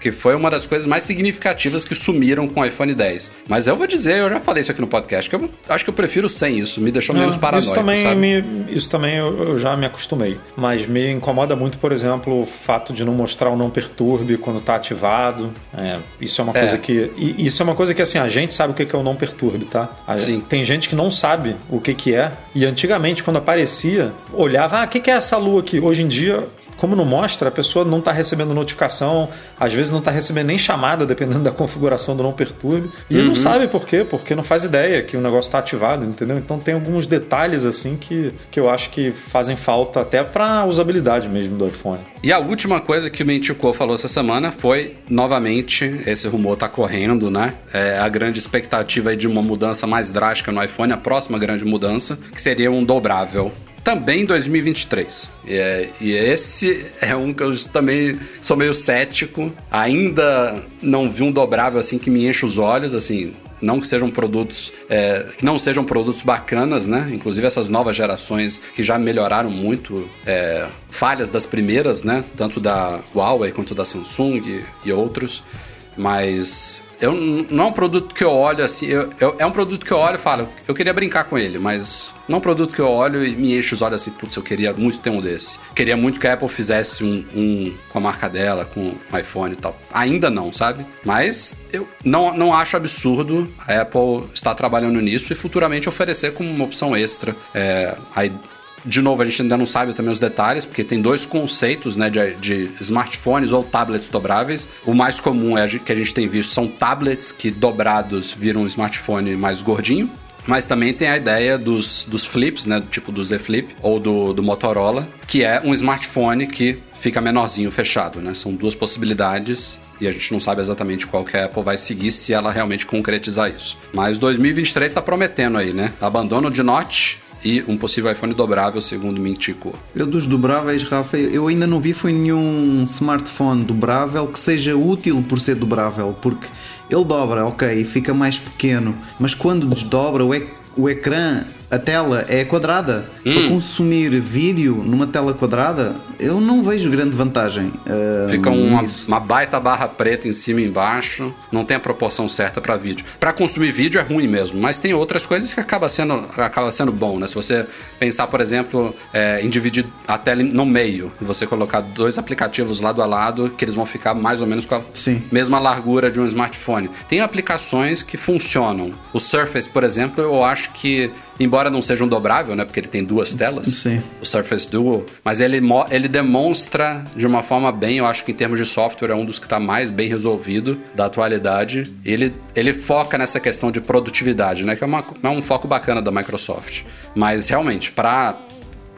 Que foi uma das coisas mais significativas que sumiram com o iPhone 10. Mas eu vou dizer, eu já falei isso aqui no podcast, que eu acho que eu prefiro sem isso. Me deixou menos Não, paranoico, isso também, me, isso também eu, eu já me acostumei. Mas me incomoda muito, por exemplo, o fato de não mostrar o não perturbe quando está ativado. É, isso é uma É. coisa que. isso é uma coisa que assim, a gente sabe o que que é o não perturbe, tá? A- Sim. Tem gente que não sabe o que, que é. E antigamente, quando aparecia, olhava, ah, o que, que é essa lua aqui? Hoje em dia. Como não mostra, a pessoa não está recebendo notificação, às vezes não está recebendo nem chamada, dependendo da configuração do não perturbe. E Uhum. não sabe por quê, porque não faz ideia que o negócio está ativado, entendeu? Então tem alguns detalhes assim que, que eu acho que fazem falta até para usabilidade mesmo do iPhone. E a última coisa que o Mintico falou essa semana foi, novamente, esse rumor tá correndo, né? É a grande expectativa aí de uma mudança mais drástica no iPhone, a próxima grande mudança, que seria um dobrável. Também em 2023. E, é- e esse é um que eu também sou meio cético. Ainda não vi um dobrável assim que me enche os olhos, assim. Não que sejam produtos é, que não sejam produtos bacanas, né? Inclusive essas novas gerações que já melhoraram muito é, falhas das primeiras, né? Tanto da Huawei quanto da Samsung e outros. Mas eu não é um produto que eu olho assim. eu- eu- é um produto que eu olho e falo, eu queria brincar com ele, mas não é um produto que eu olho e me enche os olhos assim, putz, eu queria muito ter um desse. Queria muito que a Apple fizesse um, um com a marca dela, com o iPhone e tal. Ainda não, sabe? Mas eu não, não acho absurdo a Apple estar trabalhando nisso e futuramente oferecer como uma opção extra. É, de novo, a gente ainda não sabe também os detalhes, porque tem dois conceitos né, de, de smartphones ou tablets dobráveis. O mais comum é que a gente tem visto são tablets que dobrados viram um smartphone mais gordinho. Mas também tem a ideia dos, dos flips, né? Tipo do Z Flip ou do, do Motorola, que é um smartphone que fica menorzinho fechado, né? São duas possibilidades e a gente não sabe exatamente qual que a Apple vai seguir se ela realmente concretizar isso. Mas 2023 está prometendo aí, né? Abandono de Note e um possível iPhone dobrável, segundo Mintico. Eu dos dobráveis, Rafa, eu ainda não vi foi nenhum smartphone dobrável que seja útil por ser dobrável, porque ele dobra, ok, fica mais pequeno, mas quando desdobra o, ec- o ecrã, a tela é quadrada. Para consumir vídeo numa tela quadrada, eu não vejo grande vantagem. ah, Fica uma, uma baita barra preta em cima e embaixo, não tem a proporção certa para vídeo. Para consumir vídeo é ruim mesmo, mas tem outras coisas que acaba sendo, acaba sendo bom, né? Se você pensar, por exemplo, é, em dividir a tela no meio, e você colocar dois aplicativos lado a lado, que eles vão ficar mais ou menos com a Sim. mesma largura de um smartphone. Tem aplicações que funcionam. O Surface, por exemplo, eu acho que, embora não seja um dobrável, né? Porque ele tem duas telas. Sim. O Surface Duo, mas ele, ele demonstra de uma forma bem, eu acho que em termos de software é um dos que está mais bem resolvido da atualidade. Ele, ele foca nessa questão de produtividade, né? Que é, uma- é um foco bacana da Microsoft. Mas realmente, para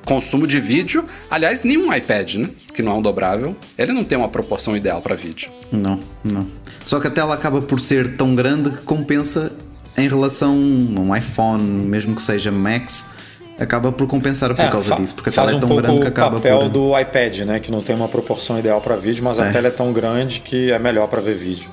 consumo de vídeo, aliás, nenhum iPad, né? Que não é um dobrável, ele não tem uma proporção ideal para vídeo. Não, não. Só que a tela acaba por ser tão grande que compensa em relação a um iPhone, mesmo que seja Max, acaba por compensar por É, causa disso, porque a tela é um tão pouco grande que o acaba papel por. do iPad, né? Que não tem uma proporção ideal para vídeo, mas a É. tela é tão grande que é melhor para ver vídeo.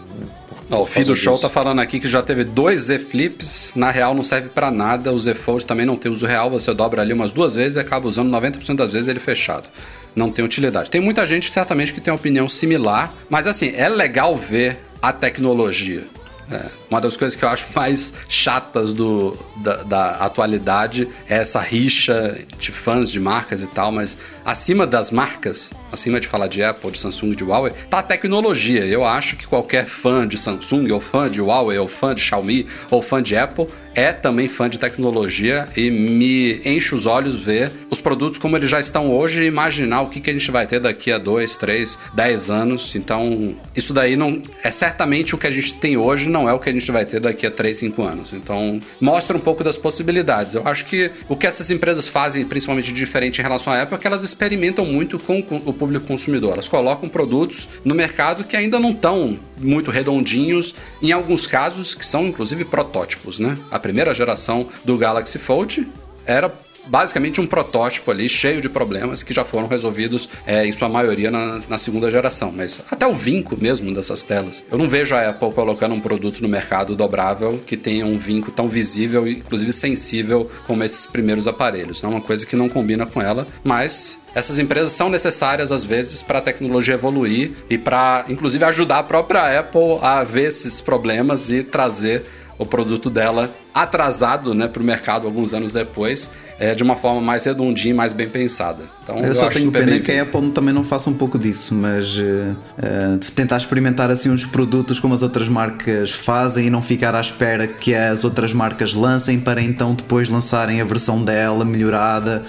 Por- Ó, o Fih do Show disso. tá falando aqui que já teve dois Z Flips, na real não serve pra nada, o Z Fold também não tem uso real, você dobra ali umas duas vezes e acaba usando 90% das vezes ele fechado. Não tem utilidade. Tem muita gente certamente que tem uma opinião similar, mas assim, é legal ver a tecnologia. É, uma das coisas que eu acho mais chatas do, da, da atualidade é essa rixa de fãs de marcas e tal, mas acima das marcas, acima de falar de Apple, de Samsung, de Huawei, tá a tecnologia. Eu acho que qualquer fã de Samsung, ou fã de Huawei, ou fã de Xiaomi, ou fã de Apple, é também fã de tecnologia e me enche os olhos ver os produtos como eles já estão hoje e imaginar o que, que a gente vai ter daqui a 2, 3, 10 anos. Então, isso daí não é certamente o que a gente tem hoje, não é o que a gente vai ter daqui a 3, 5 anos. Então, mostra um pouco das possibilidades. Eu acho que o que essas empresas fazem, principalmente diferente em relação à Apple, é que elas experimentam muito com o público consumidor. Elas colocam produtos no mercado que ainda não estão muito redondinhos, em alguns casos que são inclusive protótipos, né? A primeira geração do Galaxy Fold era basicamente um protótipo ali cheio de problemas que já foram resolvidos é, em sua maioria na, na segunda geração. Mas até o vinco mesmo dessas telas. Eu não vejo a Apple colocando um produto no mercado dobrável que tenha um vinco tão visível e inclusive sensível como esses primeiros aparelhos. É uma coisa que não combina com ela, mas essas empresas são necessárias às vezes para a tecnologia evoluir e para inclusive ajudar a própria Apple a ver esses problemas e trazer o produto dela atrasado né, para o mercado alguns anos depois, é, de uma forma mais redondinha e mais bem pensada. Então, Eu só acho tenho pena que a Apple também não faça um pouco disso, mas de tentar experimentar assim uns produtos como as outras marcas fazem e não ficar à espera que as outras marcas lancem para então depois lançarem a versão dela melhorada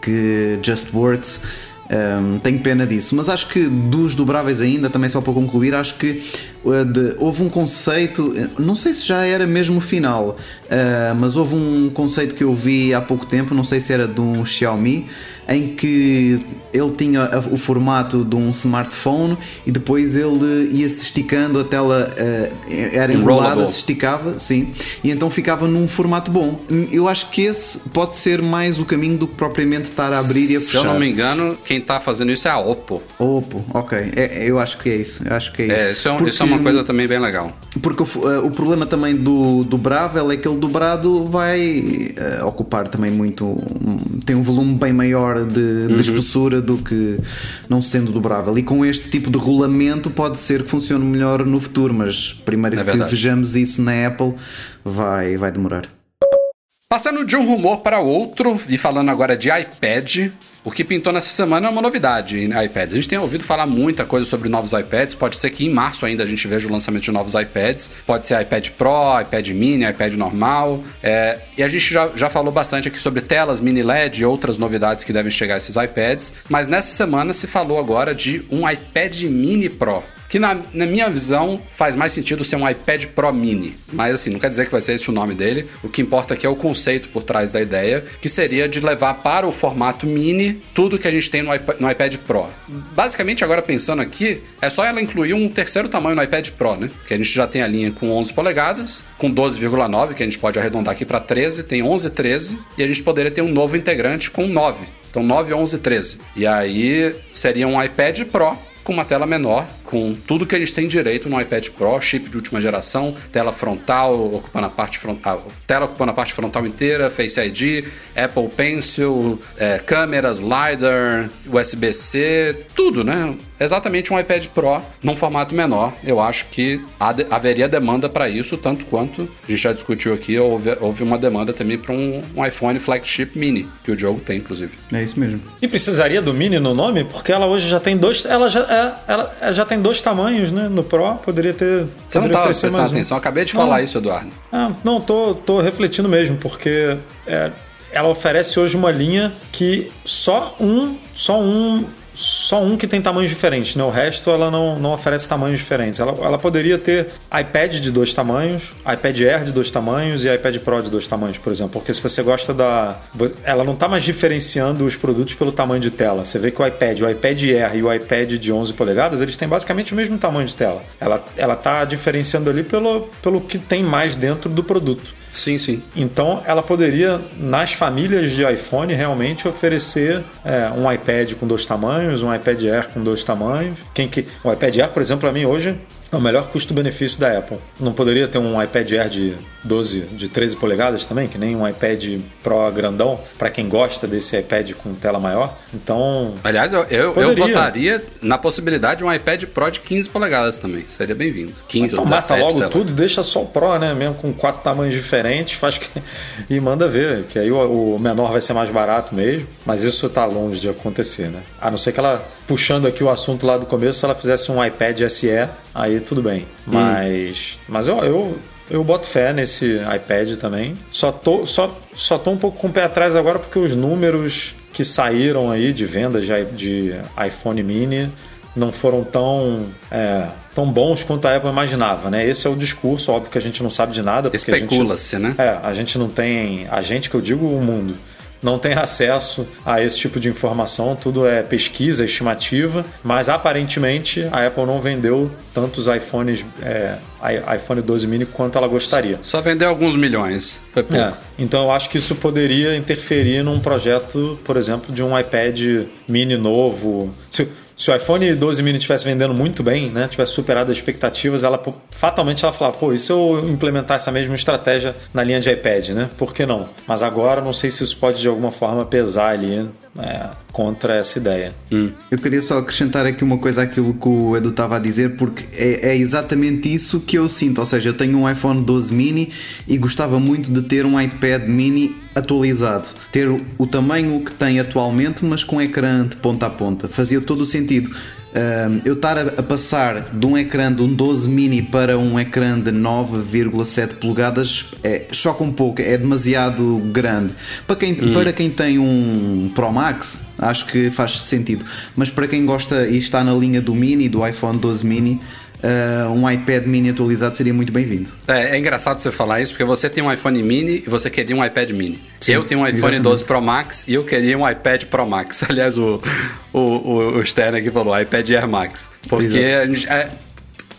que just works. Um, tenho pena disso, mas acho que dos dobráveis ainda, também só para concluir, acho que uh, de- houve um conceito, uh, não sei se já era mesmo o final, uh, mas houve um conceito que eu vi há pouco tempo, não sei se era de um Xiaomi, em que ele tinha o formato de um smartphone e depois ele ia-se esticando, a tela uh, era enrolada, se esticava, sim, e então ficava num formato bom. Eu acho que esse pode ser mais o caminho do que propriamente estar a abrir e a Se fechar. eu não me engano, quem tá fazendo isso é a Oppo. Oppo, ok. É- eu acho que é isso. Eu acho que é isso. É, isso é, Porque- isso é uma coisa também bem legal. Porque o, eh, o problema também do dobrável é que ele dobrado vai eh, ocupar também muito. tem um volume bem maior maior de, de espessura do que não sendo dobrável. E com este tipo de rolamento pode ser que funcione melhor no futuro, mas primeiro É que verdade. vejamos isso na Apple vai, vai demorar. Passando de um rumor para outro, e falando agora de iPad, o que pintou nessa semana é uma novidade em iPads. A gente tem ouvido falar muita coisa sobre novos iPads. Pode ser que em março ainda a gente veja o lançamento de novos iPads. Pode ser iPad Pro, iPad Mini, iPad normal. É, e a gente já, já falou bastante aqui sobre telas mini LED e outras novidades que devem chegar a esses iPads. Mas nessa semana se falou agora de um iPad Mini Pro. Que na, na minha visão faz mais sentido ser um iPad Pro Mini. Mas assim, não quer dizer que vai ser esse o nome dele. O que importa aqui é o conceito por trás da ideia, que seria de levar para o formato mini tudo que a gente tem no iPad, no iPad Pro. Basicamente, agora pensando aqui, é só ela incluir um terceiro tamanho no iPad Pro, né? Que a gente já tem a linha com 11 polegadas, com 12,9, que a gente pode arredondar aqui para 13, tem 11, 13, e a gente poderia ter um novo integrante com 9. Então 9, 11, 13. E aí seria um iPad Pro com uma tela menor, com tudo que a gente tem direito no iPad Pro, chip de última geração, tela frontal ocupando a parte frontal, tela ocupando a parte frontal inteira, Face ID, Apple Pencil, é, câmeras, LiDAR, USB-C, tudo, né? Exatamente um iPad Pro num formato menor. Eu acho que haveria demanda para isso, tanto quanto a gente já discutiu aqui, houve, houve uma demanda também para um, um iPhone flagship mini, que o Diogo tem, inclusive. É isso mesmo. E precisaria do Mini no nome? Porque ela hoje já tem dois. Ela já, é, ela já tem dois tamanhos, né? No Pro, poderia ter. Você não poderia estava oferecer prestando um. atenção, eu acabei de Não. falar isso, Eduardo. Ah, não, tô, tô refletindo mesmo, porque é, ela oferece hoje uma linha que só um, só um, só um que tem tamanhos diferentes, né? O resto ela não, não oferece tamanhos diferentes. Ela, ela poderia ter iPad de dois tamanhos, iPad Air de dois tamanhos e iPad Pro de dois tamanhos, por exemplo. Porque se você gosta da. Ela não está mais diferenciando os produtos pelo tamanho de tela. Você vê que o iPad, o iPad Air e o iPad de 11 polegadas, eles têm basicamente o mesmo tamanho de tela. Ela, ela tá diferenciando ali pelo, pelo que tem mais dentro do produto. Sim, sim. Então, ela poderia, nas famílias de iPhone, realmente oferecer é, um iPad com dois tamanhos, um iPad Air com dois tamanhos. Quem que, o iPad Air, por exemplo, para mim hoje é o melhor custo-benefício da Apple. Não poderia ter um iPad Air de 12, de 13 polegadas também, que nem um iPad Pro grandão, para quem gosta desse iPad com tela maior. Então, Aliás, eu, eu, eu votaria na possibilidade de um iPad Pro de 15 polegadas também. Seria bem-vindo. 15 ou então mata 17, logo sei lá. tudo, deixa só o Pro, né? Mesmo com quatro tamanhos diferentes, faz que... e manda ver, que aí o, o menor vai ser mais barato mesmo. Mas isso tá longe de acontecer, né? A não ser que ela, puxando aqui o assunto lá do começo, se ela fizesse um iPad SE, aí tudo bem. Mas, mas eu, eu, eu boto fé nesse iPad também. Só tô, só, só tô um pouco com o pé atrás agora porque os números que saíram aí de vendas de, de iPhone mini não foram tão, é, tão bons quanto a Apple imaginava, né? Esse é o discurso, óbvio que a gente não sabe de nada. Especula-se, né? é, a gente não tem. A gente que eu digo o mundo. Não tem acesso a esse tipo de informação, tudo é pesquisa, estimativa, mas aparentemente a Apple não vendeu tantos iPhones, é, iPhone 12 mini quanto ela gostaria. Só vendeu alguns milhões. Foi pouco. É, então eu acho que isso poderia interferir num projeto, por exemplo, de um iPad mini novo. Se, se o iPhone 12 mini estivesse vendendo muito bem, né, tivesse superado as expectativas, ela fatalmente ela falava, pô, e se eu implementar essa mesma estratégia na linha de iPad, né? Por que não? Mas agora não sei se isso pode de alguma forma pesar ali é, contra essa ideia. Eu queria só acrescentar aqui uma coisa àquilo que o Edu estava a dizer, porque é, é exatamente isso que eu sinto. Ou seja, eu tenho um iPhone 12 mini e gostava muito de ter um iPad mini atualizado. Ter o, o tamanho que tem atualmente, mas com ecrã de ponta a ponta. Fazia todo o sentido. Eu estar a, a passar de um ecrã de um 12 mini para um ecrã de 9,7 polegadas é, choca um pouco, é demasiado grande. Para quem, para quem tem um Pro Max, acho que faz sentido. Mas para quem gosta e está na linha do mini, do iPhone 12 mini, ah, um iPad mini atualizado seria muito bem-vindo. É, é engraçado você falar isso, porque você tem um iPhone mini e você queria um iPad mini. Sim, eu tenho um iPhone exatamente. 12 Pro Max e eu queria um iPad Pro Max. Aliás, o, o, o, o Stern aqui falou, iPad Air Max. Porque é,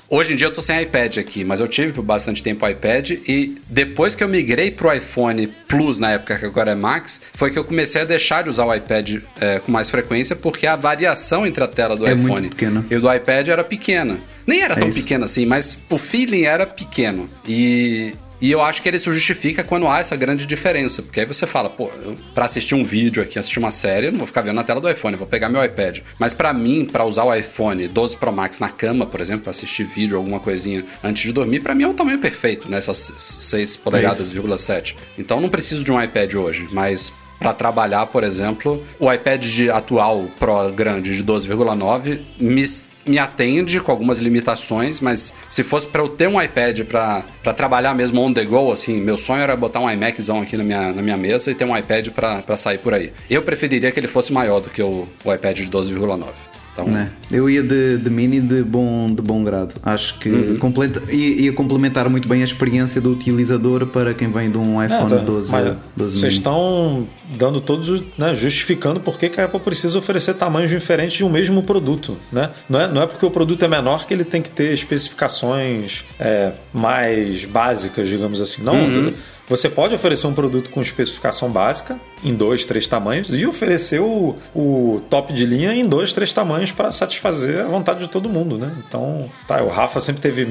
hoje em dia eu tô sem iPad aqui, mas eu tive por bastante tempo iPad e depois que eu migrei pro iPhone Plus, na época que agora é Max, foi que eu comecei a deixar de usar o iPad é, com mais frequência, porque a variação entre a tela do É iPhone e o do iPad era pequena. Nem era É tão isso. pequena assim, mas o feeling era pequeno. E E eu acho que ele se justifica quando há essa grande diferença. Porque aí você fala, pô, eu, pra assistir um vídeo aqui, assistir uma série, eu não vou ficar vendo na tela do iPhone, vou pegar meu iPad. Mas pra mim, pra usar o iPhone 12 Pro Max na cama, por exemplo, pra assistir vídeo, alguma coisinha antes de dormir, pra mim é o tamanho perfeito, né? Essas 6 polegadas, 7. Então não preciso de um iPad hoje, mas para trabalhar, por exemplo, o iPad de atual Pro grande de 12,9 me, me atende com algumas limitações, mas se fosse para eu ter um iPad para trabalhar mesmo on the go, assim, meu sonho era botar um iMaczão aqui na minha, na minha mesa e ter um iPad para sair por aí. Eu preferiria que ele fosse maior do que o, o iPad de 12,9. Né? Eu ia de, de, mini de bom, de bom grado. Acho que uhum. completa, ia, ia, complementar muito bem a experiência do utilizador para quem vem de um iPhone é, tá. 12, 12 Vocês estão dando todos, né, justificando por que a Apple precisa oferecer tamanhos diferentes de um mesmo produto. Né? Não, é, não é porque o produto é menor que ele tem que ter especificações é, mais básicas, digamos assim. Não. Uhum. Você pode oferecer um produto com especificação básica, em dois, três tamanhos, e oferecer o, o top de linha em dois, três tamanhos para satisfazer a vontade de todo mundo, né? Então, tá, o Rafa sempre teve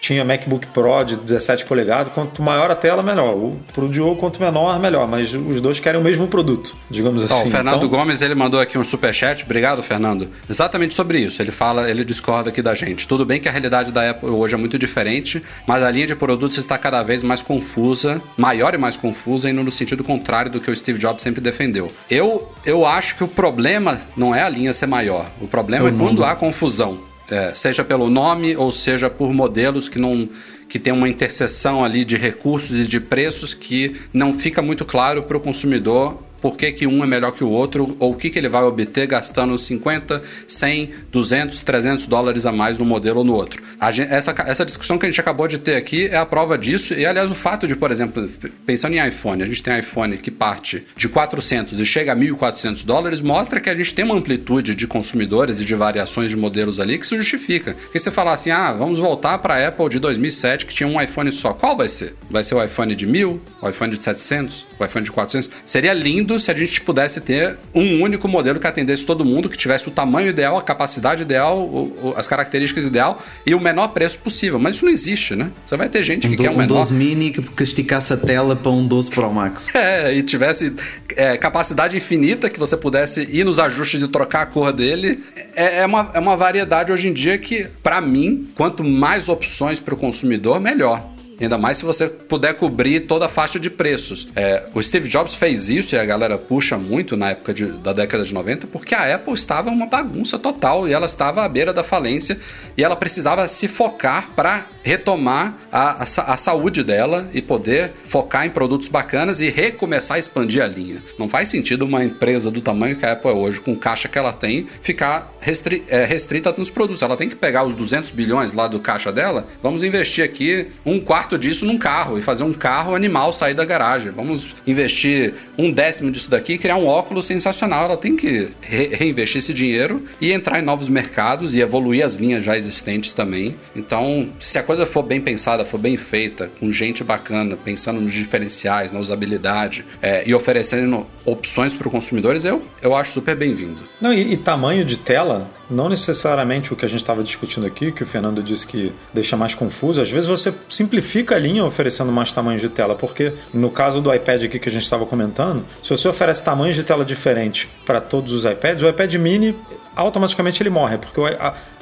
tinha MacBook Pro de 17 polegadas, quanto maior a tela, melhor. O pro Diogo, quanto menor, melhor. Mas os dois querem o mesmo produto, digamos assim. O Fernando então... Gomes, ele mandou aqui um superchat. Obrigado, Fernando. Exatamente sobre isso. Ele fala, ele discorda aqui da gente. Tudo bem que a realidade da Apple hoje é muito diferente, mas a linha de produtos está cada vez mais confusa, maior e mais confusa, indo no sentido contrário do que o Steve Jobs sempre defendeu. Eu, eu acho que o problema não é a linha ser maior. O problema é, é quando há confusão é, seja pelo nome ou seja por modelos que não que tem uma interseção ali de recursos e de preços que não fica muito claro para o consumidor por que, que, um é melhor que o outro, ou o que, que ele vai obter gastando 50, 100, 200, 300 dólares a mais no modelo ou no outro. Gente, essa, essa discussão que a gente acabou de ter aqui é a prova disso, e aliás o fato de, por exemplo, pensando em iPhone, a gente tem iPhone que parte de 400 e chega a 1.400 dólares, mostra que a gente tem uma amplitude de consumidores e de variações de modelos ali que se justifica. Porque você falar assim, ah, vamos voltar para a Apple de 2007 que tinha um iPhone só, qual vai ser? Vai ser o iPhone de 1.000, o iPhone de 700, o iPhone de 400? Seria lindo lindo se a gente pudesse ter um único modelo que atendesse todo mundo, que tivesse o tamanho ideal, a capacidade ideal, as características ideal e o menor preço possível. Mas isso não existe, né? Você vai ter gente que um quer um, um menor. 12 mini que esticasse a tela para um 12 Pro Max. É, e tivesse é, capacidade infinita que você pudesse ir nos ajustes e trocar a cor dele. É, é, uma, é uma variedade hoje em dia que, para mim, quanto mais opções para o consumidor, melhor. Ainda mais se você puder cobrir toda a faixa de preços. É, o Steve Jobs fez isso e a galera puxa muito na época de, da década de 90 porque a Apple estava uma bagunça total e ela estava à beira da falência e ela precisava se focar para retomar a, a, a, saúde dela e poder focar em produtos bacanas e recomeçar a expandir a linha. Não faz sentido uma empresa do tamanho que a Apple é hoje, com caixa que ela tem, ficar restri, é, restrita nos produtos. Ela tem que pegar os 200 bilhões lá do caixa dela, vamos investir aqui um quarto quarto disso num carro e fazer um carro animal sair da garagem. Vamos investir um décimo disso daqui e criar um óculos sensacional. Ela tem que re reinvestir esse dinheiro e entrar em novos mercados e evoluir as linhas já existentes também. Então, se a coisa for bem pensada, for bem feita, com gente bacana, pensando nos diferenciais, na usabilidade é, e oferecendo opções para os consumidores, eu, eu acho super bem-vindo. Não, e, e tamanho de tela não necessariamente o que a gente estava discutindo aqui, que o Fernando disse que deixa mais confuso. Às vezes você simplifica a linha oferecendo mais tamanhos de tela, porque no caso do iPad aqui que a gente estava comentando, se você oferece tamanhos de tela diferentes para todos os iPads, o iPad mini automaticamente ele morre, porque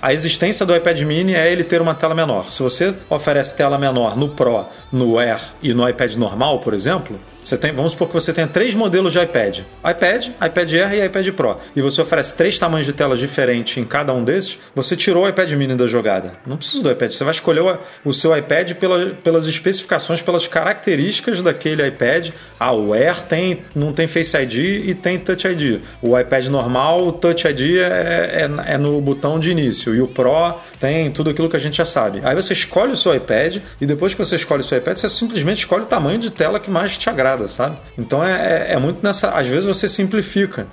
a, existência do iPad mini é ele ter uma tela menor. Se você oferece tela menor no Pro, no Air e no iPad normal, por exemplo, você tem, vamos supor que você tenha três modelos de iPad: iPad, iPad Air e iPad Pro. E você oferece três tamanhos de telas diferentes em cada um desses, você tirou o iPad mini da jogada. Não precisa do iPad. Você vai escolher o, o seu iPad pela, pelas especificações, pelas características daquele iPad. Ah, o Air tem, não tem Face ID e tem Touch ID. O iPad normal, o Touch ID é, é, é no botão de início. E o Pro tem tudo aquilo que a gente já sabe. Aí você escolhe o seu iPad e depois que você escolhe o seu iPad, você simplesmente escolhe o tamanho de tela que mais te agrada, sabe? Então é, é, é muito nessa às vezes você simplifica.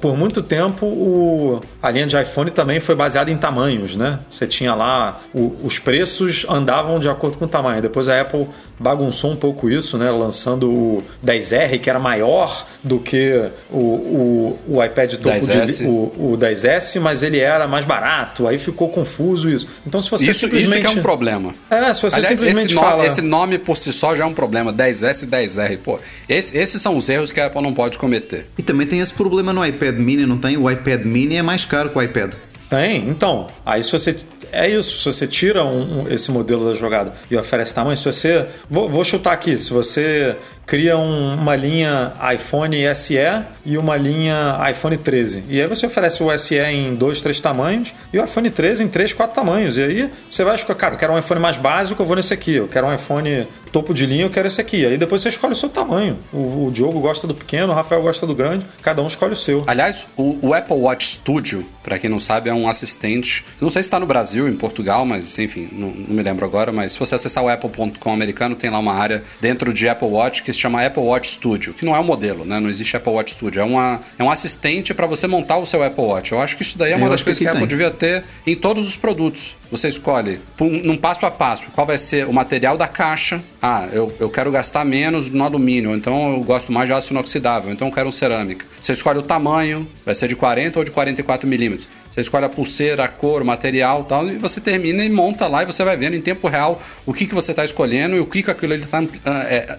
Por muito tempo, o- a linha de iPhone também foi baseada em tamanhos, né? Você tinha lá, o- os preços andavam de acordo com o tamanho. Depois a Apple bagunçou um pouco isso, né? Lançando o 10R, que era maior do que o, o, o iPad topo 10S. de, o, o 10S, mas ele era mais barato. Aí ficou confuso isso. Então, se você Isso, simplesmente. isso que é um problema. É, se você Aliás, simplesmente esse, nome, fala. esse nome por si só já é um problema. 10S e 10R. Pô, esse- esses são os erros que a Apple não pode cometer. E também tem esse problema no iPad mini, não tem? O iPad mini é mais caro que o iPad. Tem, então. Aí se você. É isso, se você tira um- um- esse modelo da jogada e oferece tamanho, se você. Vou, vou chutar aqui, se você cria um- uma linha iPhone SE e uma linha iPhone 13. E aí você oferece o SE em dois, três tamanhos e o iPhone 13 em três, quatro tamanhos. E aí você vai escolher, cara, eu quero um iPhone mais básico, eu vou nesse aqui. Eu quero um iPhone topo de linha, eu quero esse aqui. Aí depois você escolhe o seu tamanho. O, o Diogo gosta do pequeno, o Rafael gosta do grande, cada um escolhe o seu. Aliás, o, o Apple Watch Studio, pra quem não sabe, é um assistente. Não sei se está no Brasil, em Portugal, mas enfim, não, não me lembro agora. Mas se você acessar o apple.com americano, tem lá uma área dentro de Apple Watch que se chama Apple Watch Studio, que não é um modelo, né? Não existe Apple Watch Studio. É, uma, é um assistente para você montar o seu Apple Watch. Eu acho que isso daí é uma Eu das acho que coisas que, a Apple tem. devia ter em todos os produtos. Você escolhe num passo a passo qual vai ser o material da caixa. Ah, eu, eu quero gastar menos no alumínio, então eu gosto mais de aço inoxidável, então eu quero um cerâmica. Você escolhe o tamanho, vai ser de 40 ou de 44 milímetros. Você escolhe a pulseira, a cor, o material tal, e você termina e monta lá e você vai vendo em tempo real o que, que você está escolhendo e o que, que aquilo está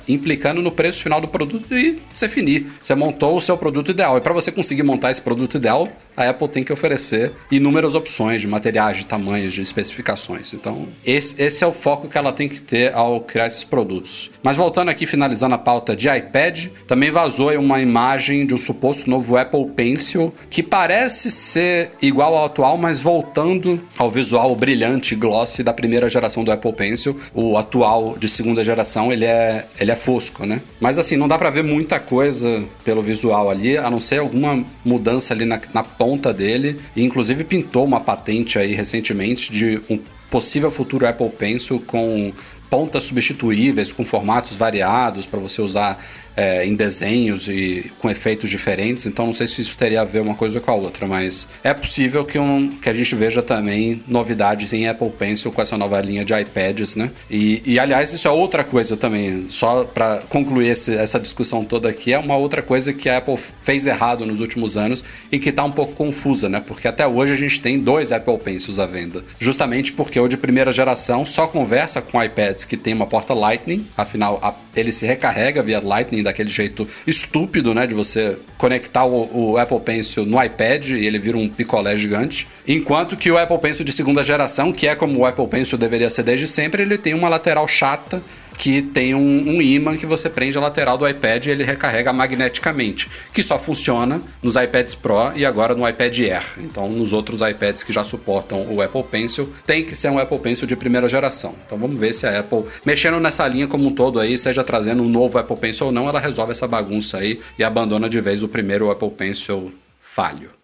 implicando no preço final do produto e você finir. Você montou o seu produto ideal. E para você conseguir montar esse produto ideal, a Apple tem que oferecer inúmeras opções de materiais, de tamanhos, de especificações. Então, esse, esse é o foco que ela tem que ter ao criar esses produtos. Mas voltando aqui, finalizando a pauta de iPad, também vazou uma imagem de um suposto novo Apple Pencil que parece ser igual ao atual, mas voltando ao visual brilhante, glossy da primeira geração do Apple Pencil. O atual de segunda geração, ele é, ele é fosco, né? Mas assim, não dá pra ver muita coisa pelo visual ali, a não ser alguma mudança ali na, na ponta dele. E inclusive pintou uma patente aí recentemente de um possível futuro Apple Pencil com pontas substituíveis, com formatos variados para você usar é, em desenhos e com efeitos diferentes. Então não sei se isso teria a ver uma coisa com a outra, mas é possível que, um, que a gente veja também novidades em Apple Pencil com essa nova linha de iPads, né? E, e aliás, isso é outra coisa também, só para concluir esse, essa discussão toda aqui, é uma outra coisa que a Apple fez errado nos últimos anos e que está um pouco confusa, né? Porque até hoje a gente tem dois Apple Pencils à venda, justamente porque o de primeira geração só conversa com iPads que tem uma porta Lightning, afinal a, ele se recarrega via Lightning daquele jeito estúpido, né? De você conectar o, o, Apple Pencil no iPad e ele vira um picolé gigante. Enquanto que o Apple Pencil de segunda geração, que é como o Apple Pencil deveria ser desde sempre, ele tem uma lateral chata que tem um, um imã que você prende a lateral do iPad e ele recarrega magneticamente, que só funciona nos iPads Pro e agora no iPad Air. Então, nos outros iPads que já suportam o Apple Pencil, tem que ser um Apple Pencil de primeira geração. Então, vamos ver se a Apple, mexendo nessa linha como um todo aí, seja trazendo um novo Apple Pencil ou não, ela resolve essa bagunça aí e abandona de vez o primeiro Apple Pencil falho.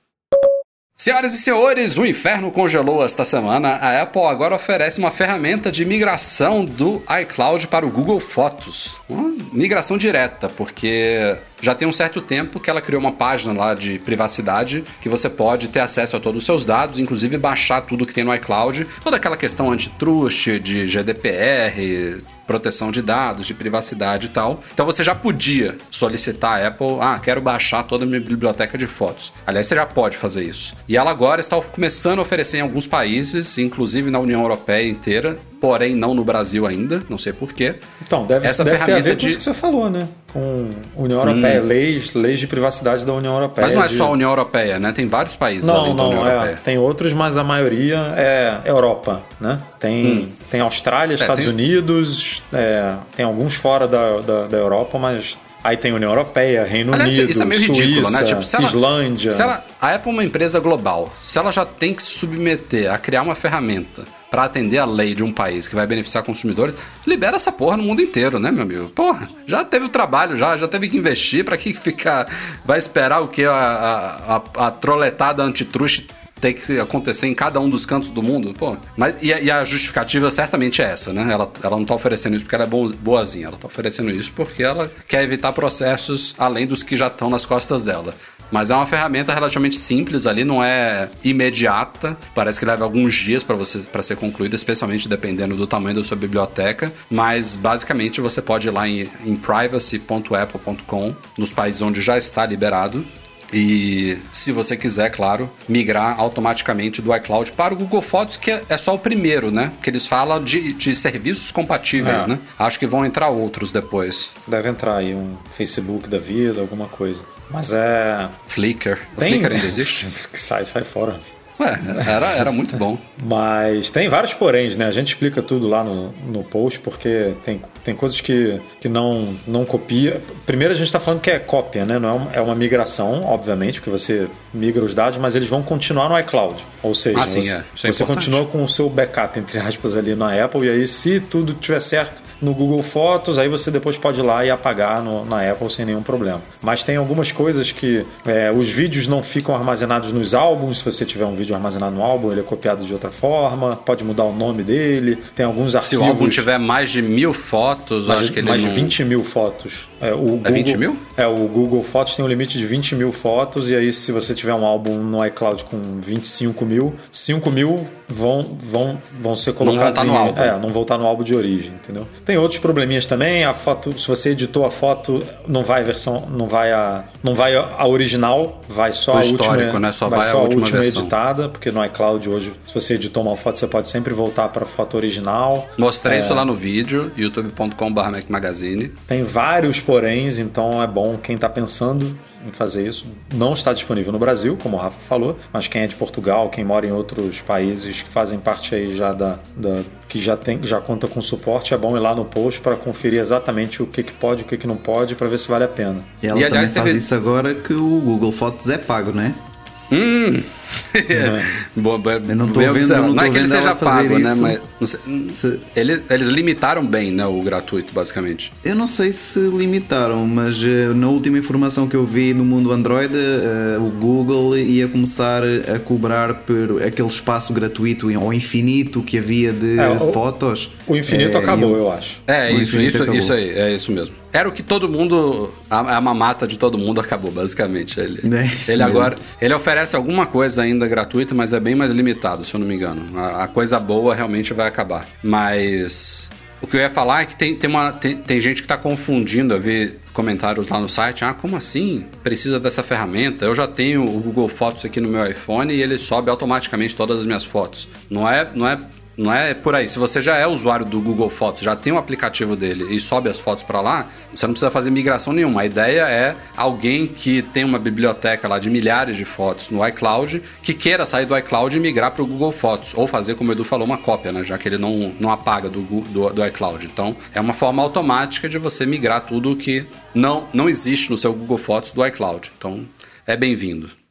Senhoras e senhores, o inferno congelou esta semana. A Apple agora oferece uma ferramenta de migração do iCloud para o Google Fotos. Uma migração direta, porque já tem um certo tempo que ela criou uma página lá de privacidade que você pode ter acesso a todos os seus dados, inclusive baixar tudo que tem no iCloud. Toda aquela questão antitruste, de GDPR, proteção de dados, de privacidade e tal. Então você já podia solicitar a Apple, ah, quero baixar toda a minha biblioteca de fotos. Aliás, você já pode fazer isso. E ela agora está começando a oferecer em alguns países, inclusive na União Europeia inteira, porém não no Brasil ainda, não sei porquê. Então, deve, Essa deve ter a ver de- com isso que você falou, né? Com União Europeia, leis, leis de privacidade da União Europeia. Mas não é de- só a União Europeia, né? Tem vários países Não, além da União não, é. Europeia. Tem outros, mas a maioria é Europa, né? Tem, tem Austrália, Estados tem- Unidos, é, tem alguns fora da, da, da Europa, mas aí tem União Europeia, Reino Aliás, Unido, isso é meio Suíça, ridículo, né? Tipo, se ela, Islândia. se ela- a Apple é uma empresa global. Se ela já tem que se submeter a criar uma ferramenta para atender a lei de um país que vai beneficiar consumidores, libera essa porra no mundo inteiro, né, meu amigo? Porra, já teve o trabalho, já, já teve que investir para que ficar. Vai esperar o que? A, a, a, a troletada antitruste ter que acontecer em cada um dos cantos do mundo? Pô, mas e, a- e a justificativa certamente é essa, né? Ela, ela não tá oferecendo isso porque ela é boazinha, ela tá oferecendo isso porque ela quer evitar processos além dos que já estão nas costas dela. Mas é uma ferramenta relativamente simples ali, não é imediata. Parece que leva alguns dias para você para ser concluída, especialmente dependendo do tamanho da sua biblioteca. Mas basicamente você pode ir lá em, em privacy.apple.com, nos países onde já está liberado. E se você quiser, claro, migrar automaticamente do iCloud para o Google Fotos, que é, é só o primeiro, né? Porque eles falam de, de serviços compatíveis, É. né? Acho que vão entrar outros depois. Deve entrar aí um Facebook da vida, alguma coisa. Mas é. Flickr. O Tem... Flickr ainda existe? sai, sai fora. Ué, era, era muito bom. Mas tem vários poréns, né? A gente explica tudo lá no, no post, porque tem, tem coisas que, que não, não copia. Primeiro a gente está falando que é cópia, né? Não é uma, é uma migração, obviamente, porque você migra os dados, mas eles vão continuar no iCloud. Ou seja, Ah, sim, você, é. É você importante. continua com o seu backup, entre aspas, ali na Apple, e aí se tudo tiver certo no Google Fotos, aí você depois pode ir lá e apagar no- na Apple sem nenhum problema. Mas tem algumas coisas que é, os vídeos não ficam armazenados nos álbuns, se você tiver um vídeo armazenado no álbum, ele é copiado de outra forma, pode mudar o nome dele, tem alguns Se arquivos... o álbum tiver mais de mil fotos, mais, acho que ele mais não... de 20 mil fotos. É, o Google, 20 mil? É, o Google Fotos tem um limite de 20 mil fotos, e aí se você tiver um álbum no iCloud com 25 mil, 5 mil vão, vão, vão ser colocados no em- álbum. É, não voltar no álbum de origem, entendeu? Tem outros probleminhas também, a foto, se você editou a foto, não vai a versão, não vai a, não vai a original, vai só O a histórico, última, né? Só vai vai só a última última editada, porque no iCloud hoje, se você editou uma foto, você pode sempre voltar para a foto original. Mostrei É. isso lá no vídeo, youtube.com.br Magazine. Tem vários poréns, então é bom quem está pensando em fazer isso. Não está disponível no Brasil, como o Rafa falou, mas quem é de Portugal, quem mora em outros países que fazem parte aí já da, da- que já tem, já conta com suporte, é bom ir lá no post para conferir exatamente o que, que pode, o que, que não pode, para ver se vale a pena. E ela E, aliás, também teve- faz isso agora que o Google Fotos é pago, né? Boa, boa, Eu não tô bem vendo- não não é que ele seja pago, né? Mas não sei- Se- eles, eles limitaram bem, né? O gratuito, basicamente. Eu não sei se limitaram, mas eh, na última informação que eu vi no mundo Android, eh, o Google ia começar a cobrar por aquele espaço gratuito ao infinito que havia de É, o- fotos. O infinito Eh, acabou, eu- eu acho. É, isso, isso, acabou. isso aí, é isso mesmo. Era o que todo mundo. A, a mamata de todo mundo acabou, basicamente. Ele, É ele agora. Ele oferece alguma coisa ainda gratuita, mas é bem mais limitado, se eu não me engano. A, a coisa boa realmente vai acabar. Mas. O que eu ia falar é que tem, tem, uma, tem, tem gente que tá confundindo a ver comentários lá no site. Ah, como assim? Precisa dessa ferramenta? Eu já tenho o Google Fotos aqui no meu iPhone e ele sobe automaticamente todas as minhas fotos. Não é, não é não é por aí. Se você já é usuário do Google Fotos, já tem o aplicativo dele e sobe as fotos para lá, você não precisa fazer migração nenhuma. A ideia é alguém que tem uma biblioteca lá de milhares de fotos no iCloud que queira sair do iCloud e migrar para o Google Fotos ou fazer, como o Edu falou, uma cópia, né? Já que ele não, não apaga do, do, do iCloud. Então, é uma forma automática de você migrar tudo que não, não existe no seu Google Fotos do iCloud. Então, é bem-vindo.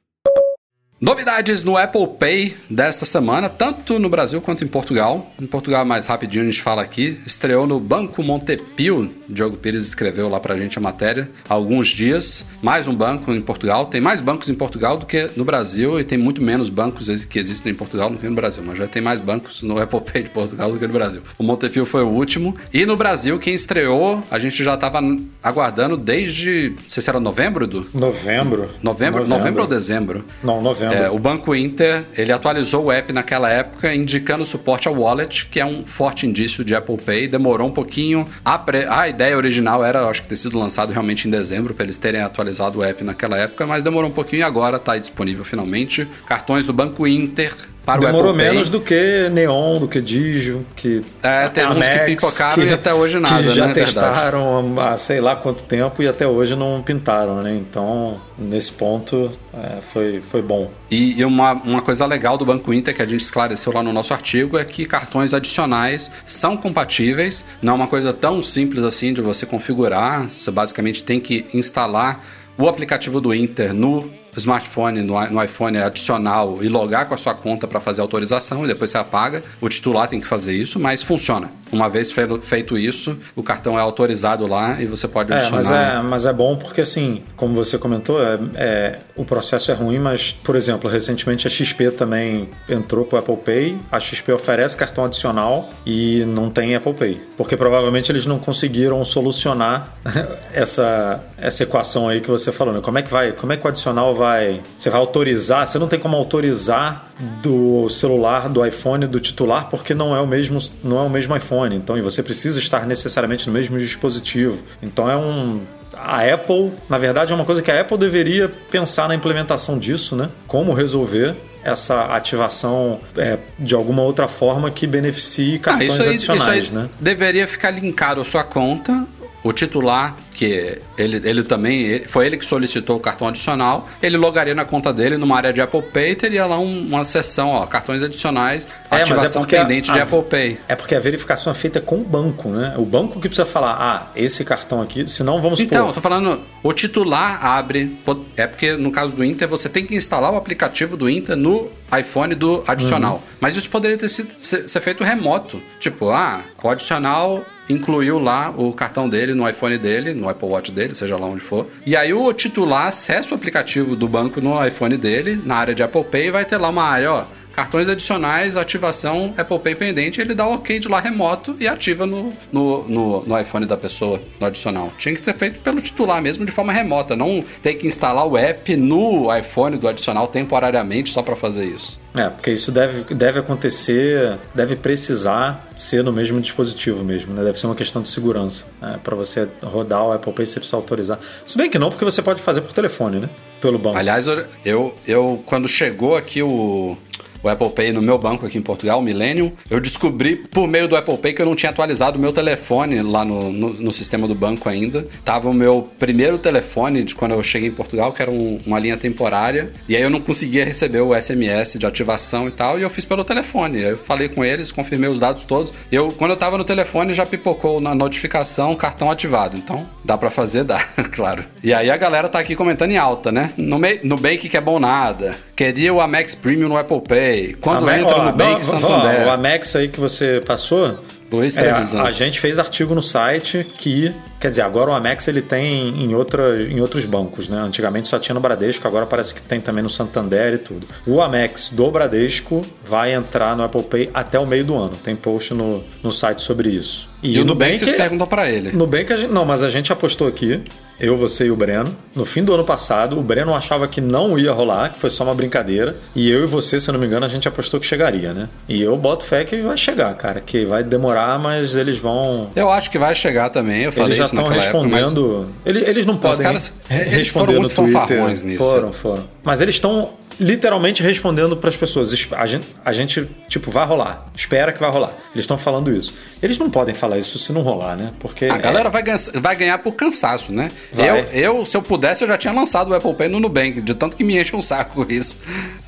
Novidades no Apple Pay desta semana, tanto no Brasil quanto em Portugal. Em Portugal, mais rapidinho, a gente fala aqui. Estreou no Banco Montepio. Diogo Pires escreveu lá pra gente a matéria há alguns dias. Mais um banco em Portugal. Tem mais bancos em Portugal do que no Brasil e tem muito menos bancos que existem em Portugal do que no Brasil. Mas já tem mais bancos no Apple Pay de Portugal do que no Brasil. O Montepio foi o último. E no Brasil, quem estreou, a gente já tava aguardando desde. Não sei se era novembro, Edu? Novembro. Novembro, novembro ou dezembro? Não, novembro. É, o Banco Inter, ele atualizou o app naquela época, indicando suporte ao Wallet, que é um forte indício de Apple Pay. Demorou um pouquinho. A, pre- a ideia original era, acho que ter sido lançado realmente em dezembro, para eles terem atualizado o app naquela época, mas demorou um pouquinho e agora está disponível finalmente. Cartões do Banco Inter para Demorou o Apple Pay. menos do que Neon, do que Digio, que É, tem uns que pipocaram e até hoje nada, que já né? É verdade. testaram há sei lá quanto tempo e até hoje não pintaram, né? Então, nesse ponto, é, foi, foi bom. E, e uma, uma coisa legal do Banco Inter que a gente esclareceu lá no nosso artigo é que cartões adicionais são compatíveis. Não é uma coisa tão simples assim de você configurar. Você basicamente tem que instalar o aplicativo do Inter no smartphone, no, i- no iPhone adicional e logar com a sua conta para fazer autorização e depois você apaga. O titular tem que fazer isso, mas funciona. Uma vez feito, isso, o cartão é autorizado lá e você pode É, adicionar. mas é, mas é bom porque, assim, como você comentou, é, é- o processo é ruim, mas, por exemplo, recentemente a XP também entrou pro Apple Pay. A XP oferece cartão adicional e não tem Apple Pay. Porque provavelmente eles não conseguiram solucionar essa, essa equação aí que você falou. Né? Como é que vai? Como é que o adicional vai. Você vai autorizar? Você não tem como autorizar do celular, do iPhone, do titular, porque não é o mesmo, não é o mesmo iPhone. Então, e você precisa estar necessariamente no mesmo dispositivo. Então é um. A Apple, na verdade, é uma coisa que a Apple deveria pensar na implementação disso, né? Como resolver essa ativação é, de alguma outra forma que beneficie Ah, cartões isso aí, isso adicionais, aí né? deveria ficar linkado à sua conta. O titular, que ele, ele também foi ele que solicitou o cartão adicional, ele logaria na conta dele numa área de Apple Pay e teria lá um- uma seção, ó, cartões adicionais, É, é ativação porque a- pendente de a- Apple Pay. É porque a verificação é feita com o banco, né? O banco que precisa falar, ah, esse cartão aqui, senão vamos Então, eu supor. tô falando, o titular abre. É porque no caso do Inter, você tem que instalar o aplicativo do Inter no iPhone do adicional. Mas isso poderia ter sido ser, ser feito remoto. Tipo, ah, o adicional incluiu lá o cartão dele no iPhone dele, no Apple Watch dele, seja lá onde for. E aí o titular acessa o aplicativo do banco no iPhone dele, na área de Apple Pay, e vai ter lá uma área, ó. Cartões adicionais, ativação Apple Pay pendente, ele dá o ok de lá remoto e ativa no, no, no, no iPhone da pessoa, no adicional. Tinha que ser feito pelo titular mesmo, de forma remota, não ter que instalar o app no iPhone do adicional temporariamente só para fazer isso. É, porque isso deve, deve acontecer, deve precisar ser no mesmo dispositivo mesmo, né? Deve ser uma questão de segurança. Né? Para você rodar o Apple Pay, você precisa autorizar. Se bem que não, porque você pode fazer por telefone, né? Pelo banco. Aliás, eu, eu, eu- quando chegou aqui o, o Apple Pay no meu banco aqui em Portugal, o Millennium, eu descobri por meio do Apple Pay que eu não tinha atualizado o meu telefone lá no, no, no sistema do banco ainda. Tava o meu primeiro telefone de quando eu cheguei em Portugal, que era um- uma linha temporária, e aí eu não conseguia receber o SMS de ativação e tal, e eu fiz pelo telefone. Eu falei com eles, confirmei os dados todos. Eu, quando eu tava no telefone, já pipocou na notificação cartão ativado. Então, dá pra fazer, dá, claro. E aí a galera tá aqui comentando em alta, né? No Nubank que é bom nada. Queria o Amex Premium no Apple Pay. Quando Ame- entra ó, no lá, Santander. O Amex aí que você passou. Luiz é, Trevisan. a gente fez artigo no site que, quer dizer, agora o Amex ele tem em, outra, em outros bancos, né? Antigamente só tinha no Bradesco, agora parece que tem também no Santander e tudo. O Amex do Bradesco vai entrar no Apple Pay até o meio do ano. Tem post no, no site sobre isso. E o Nubank vocês perguntam pra ele. Nubank, a gente, não, mas a gente apostou aqui, eu, você e o Breno. No fim do ano passado, o Breno achava que não ia rolar, que foi só uma brincadeira. E eu e você, se não me engano, a gente apostou que chegaria, né? E eu boto fé que vai chegar, cara. Que vai demorar, mas eles vão. Eu acho que vai chegar também. Eu falei Eles já isso estão naquela época, mas- respondendo. Eles, eles não podem caras- re- eles foram no muito Twitter. fanfarrões nisso. Foram, foram. Mas eles estão literalmente respondendo para as pessoas. Es- A gente, a gente, tipo, vai rolar. Espera que vai rolar. Eles estão falando isso. Eles não podem falar isso se não rolar, né? Porque A galera vai, ganhar, vai ganhar por cansaço, né? Vai. Eu, eu, se eu pudesse, eu já tinha lançado o Apple Pay no Nubank, de tanto que me enche um saco isso.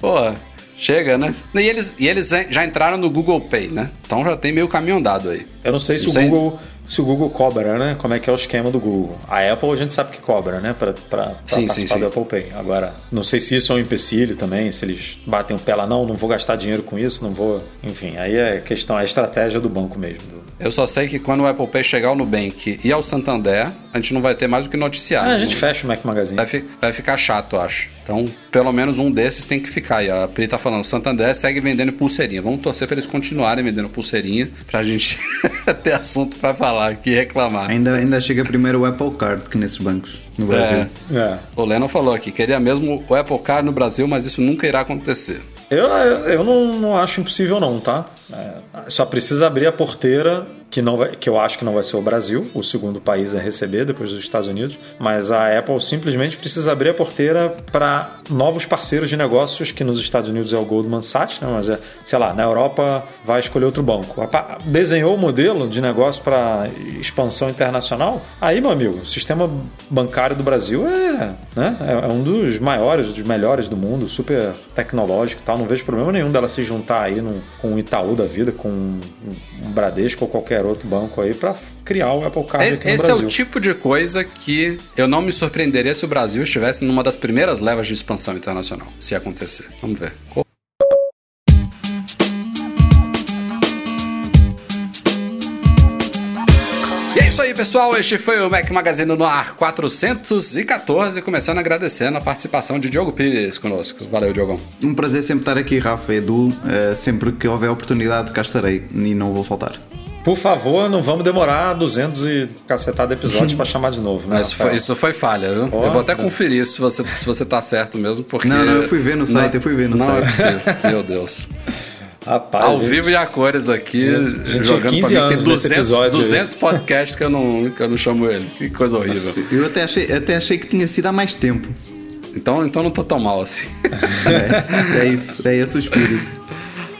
Pô, chega, né? E eles, e eles já entraram no Google Pay, né? Então já tem meio caminho andado aí. Eu não sei se Não o sei. Google se o Google cobra, né? Como é que é o esquema do Google? A Apple a gente sabe que cobra, né? Pra, pra Sim, sim, participar do Apple Pay. Agora, não sei se isso é um empecilho também, se eles batem o pé lá, não, não vou gastar dinheiro com isso, não vou. Enfim, aí é questão, é a estratégia do banco mesmo. Eu só sei que quando o Apple Pay chegar ao Nubank e ao Santander, a gente não vai ter mais o que noticiar. Ah, a gente Não- fecha o Mac Magazine. Vai, fi- vai ficar chato, eu acho. Então, pelo menos um desses tem que ficar. E a Pri tá falando, o Santander segue vendendo pulseirinha. Vamos torcer pra eles continuarem vendendo pulseirinha pra gente ter assunto pra falar aqui e reclamar. Ainda, ainda chega primeiro o Apple Card que nesses bancos no Brasil. É. É. O Lennon falou aqui, queria mesmo o Apple Car no Brasil, mas isso nunca irá acontecer. Eu, eu, eu não, não acho impossível, não, tá? É, só precisa abrir a porteira, que, não vai, que eu acho que não vai ser o Brasil, o segundo país a receber depois dos Estados Unidos, mas a Apple simplesmente precisa abrir a porteira para novos parceiros de negócios, que nos Estados Unidos é o Goldman Sachs, né? mas é, sei lá, na Europa vai escolher outro banco. Desenhou o modelo de negócio para expansão internacional, aí, meu amigo, o sistema bancário do Brasil é, né? é, é um dos maiores, dos melhores do mundo, super tecnológico e tal. Não vejo problema nenhum dela se juntar aí no, com o Itaú da vida, com um Bradesco ou qualquer outro banco aí para criar o Apple Card aqui no Esse é Brasil. o tipo de coisa que eu não me surpreenderia se o Brasil estivesse numa das primeiras levas de expansão internacional, se acontecer. Vamos ver. Pessoal. Este foi o Mac Magazine no ar 414, começando agradecendo a participação de Diogo Pires conosco. Valeu, Diogão. Um prazer sempre estar aqui, Rafa, Edu. Eh, sempre que houver oportunidade, cá estarei e não vou faltar. Por favor, não vamos demorar 200 e cacetada episódios pra chamar de novo, né? Isso foi, isso foi falha, viu? Ó, eu vou até conferir se você, se você tá certo mesmo, porque. Não, não, eu fui ver no site, eu fui ver no não site. é possível. Meu Deus. Rapaz, Ao gente, vivo e a cores aqui, jogando 15 pra mim. Tem anos nesse 200, episódio aí. 200 podcasts que eu, não, que eu não chamo ele. Que coisa horrível. Eu até achei, até achei que tinha sido há mais tempo. Então, então não tô tão mal assim. É, é isso, é esse o espírito.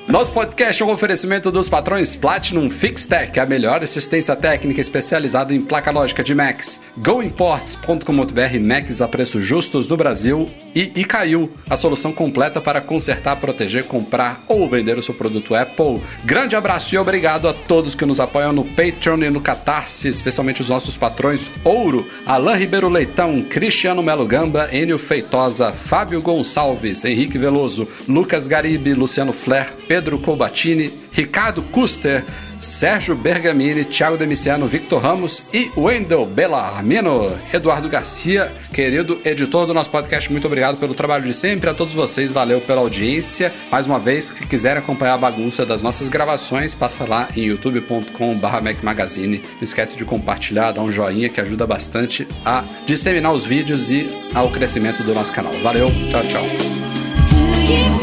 Nosso podcast é um oferecimento dos patrões Platinum FixTech, a melhor assistência técnica especializada em placa lógica de Macs. GoImports.com.br, Macs a preços justos no Brasil. E Icaiu, a solução completa para consertar, proteger, comprar ou vender o seu produto Apple. Grande abraço e obrigado a todos que nos apoiam no Patreon e no Catarse, especialmente os nossos patrões Ouro, Alain Ribeiro Leitão, Cristiano Melo Gamba, Enio Feitosa, Fábio Gonçalves, Henrique Veloso, Lucas Garibe, Luciano Flair, Pedro Colbatini, Ricardo Custer, Sérgio Bergamini, Thiago Demiciano, Victor Ramos e Wendel Bellarmino. Eduardo Garcia, querido editor do nosso podcast, muito obrigado pelo trabalho de sempre. A todos vocês, valeu pela audiência. Mais uma vez, se quiserem acompanhar a bagunça das nossas gravações, passa lá em youtube.com.br Magazine. Não esquece de compartilhar, dar um joinha que ajuda bastante a disseminar os vídeos e ao crescimento do nosso canal. Valeu, tchau, tchau.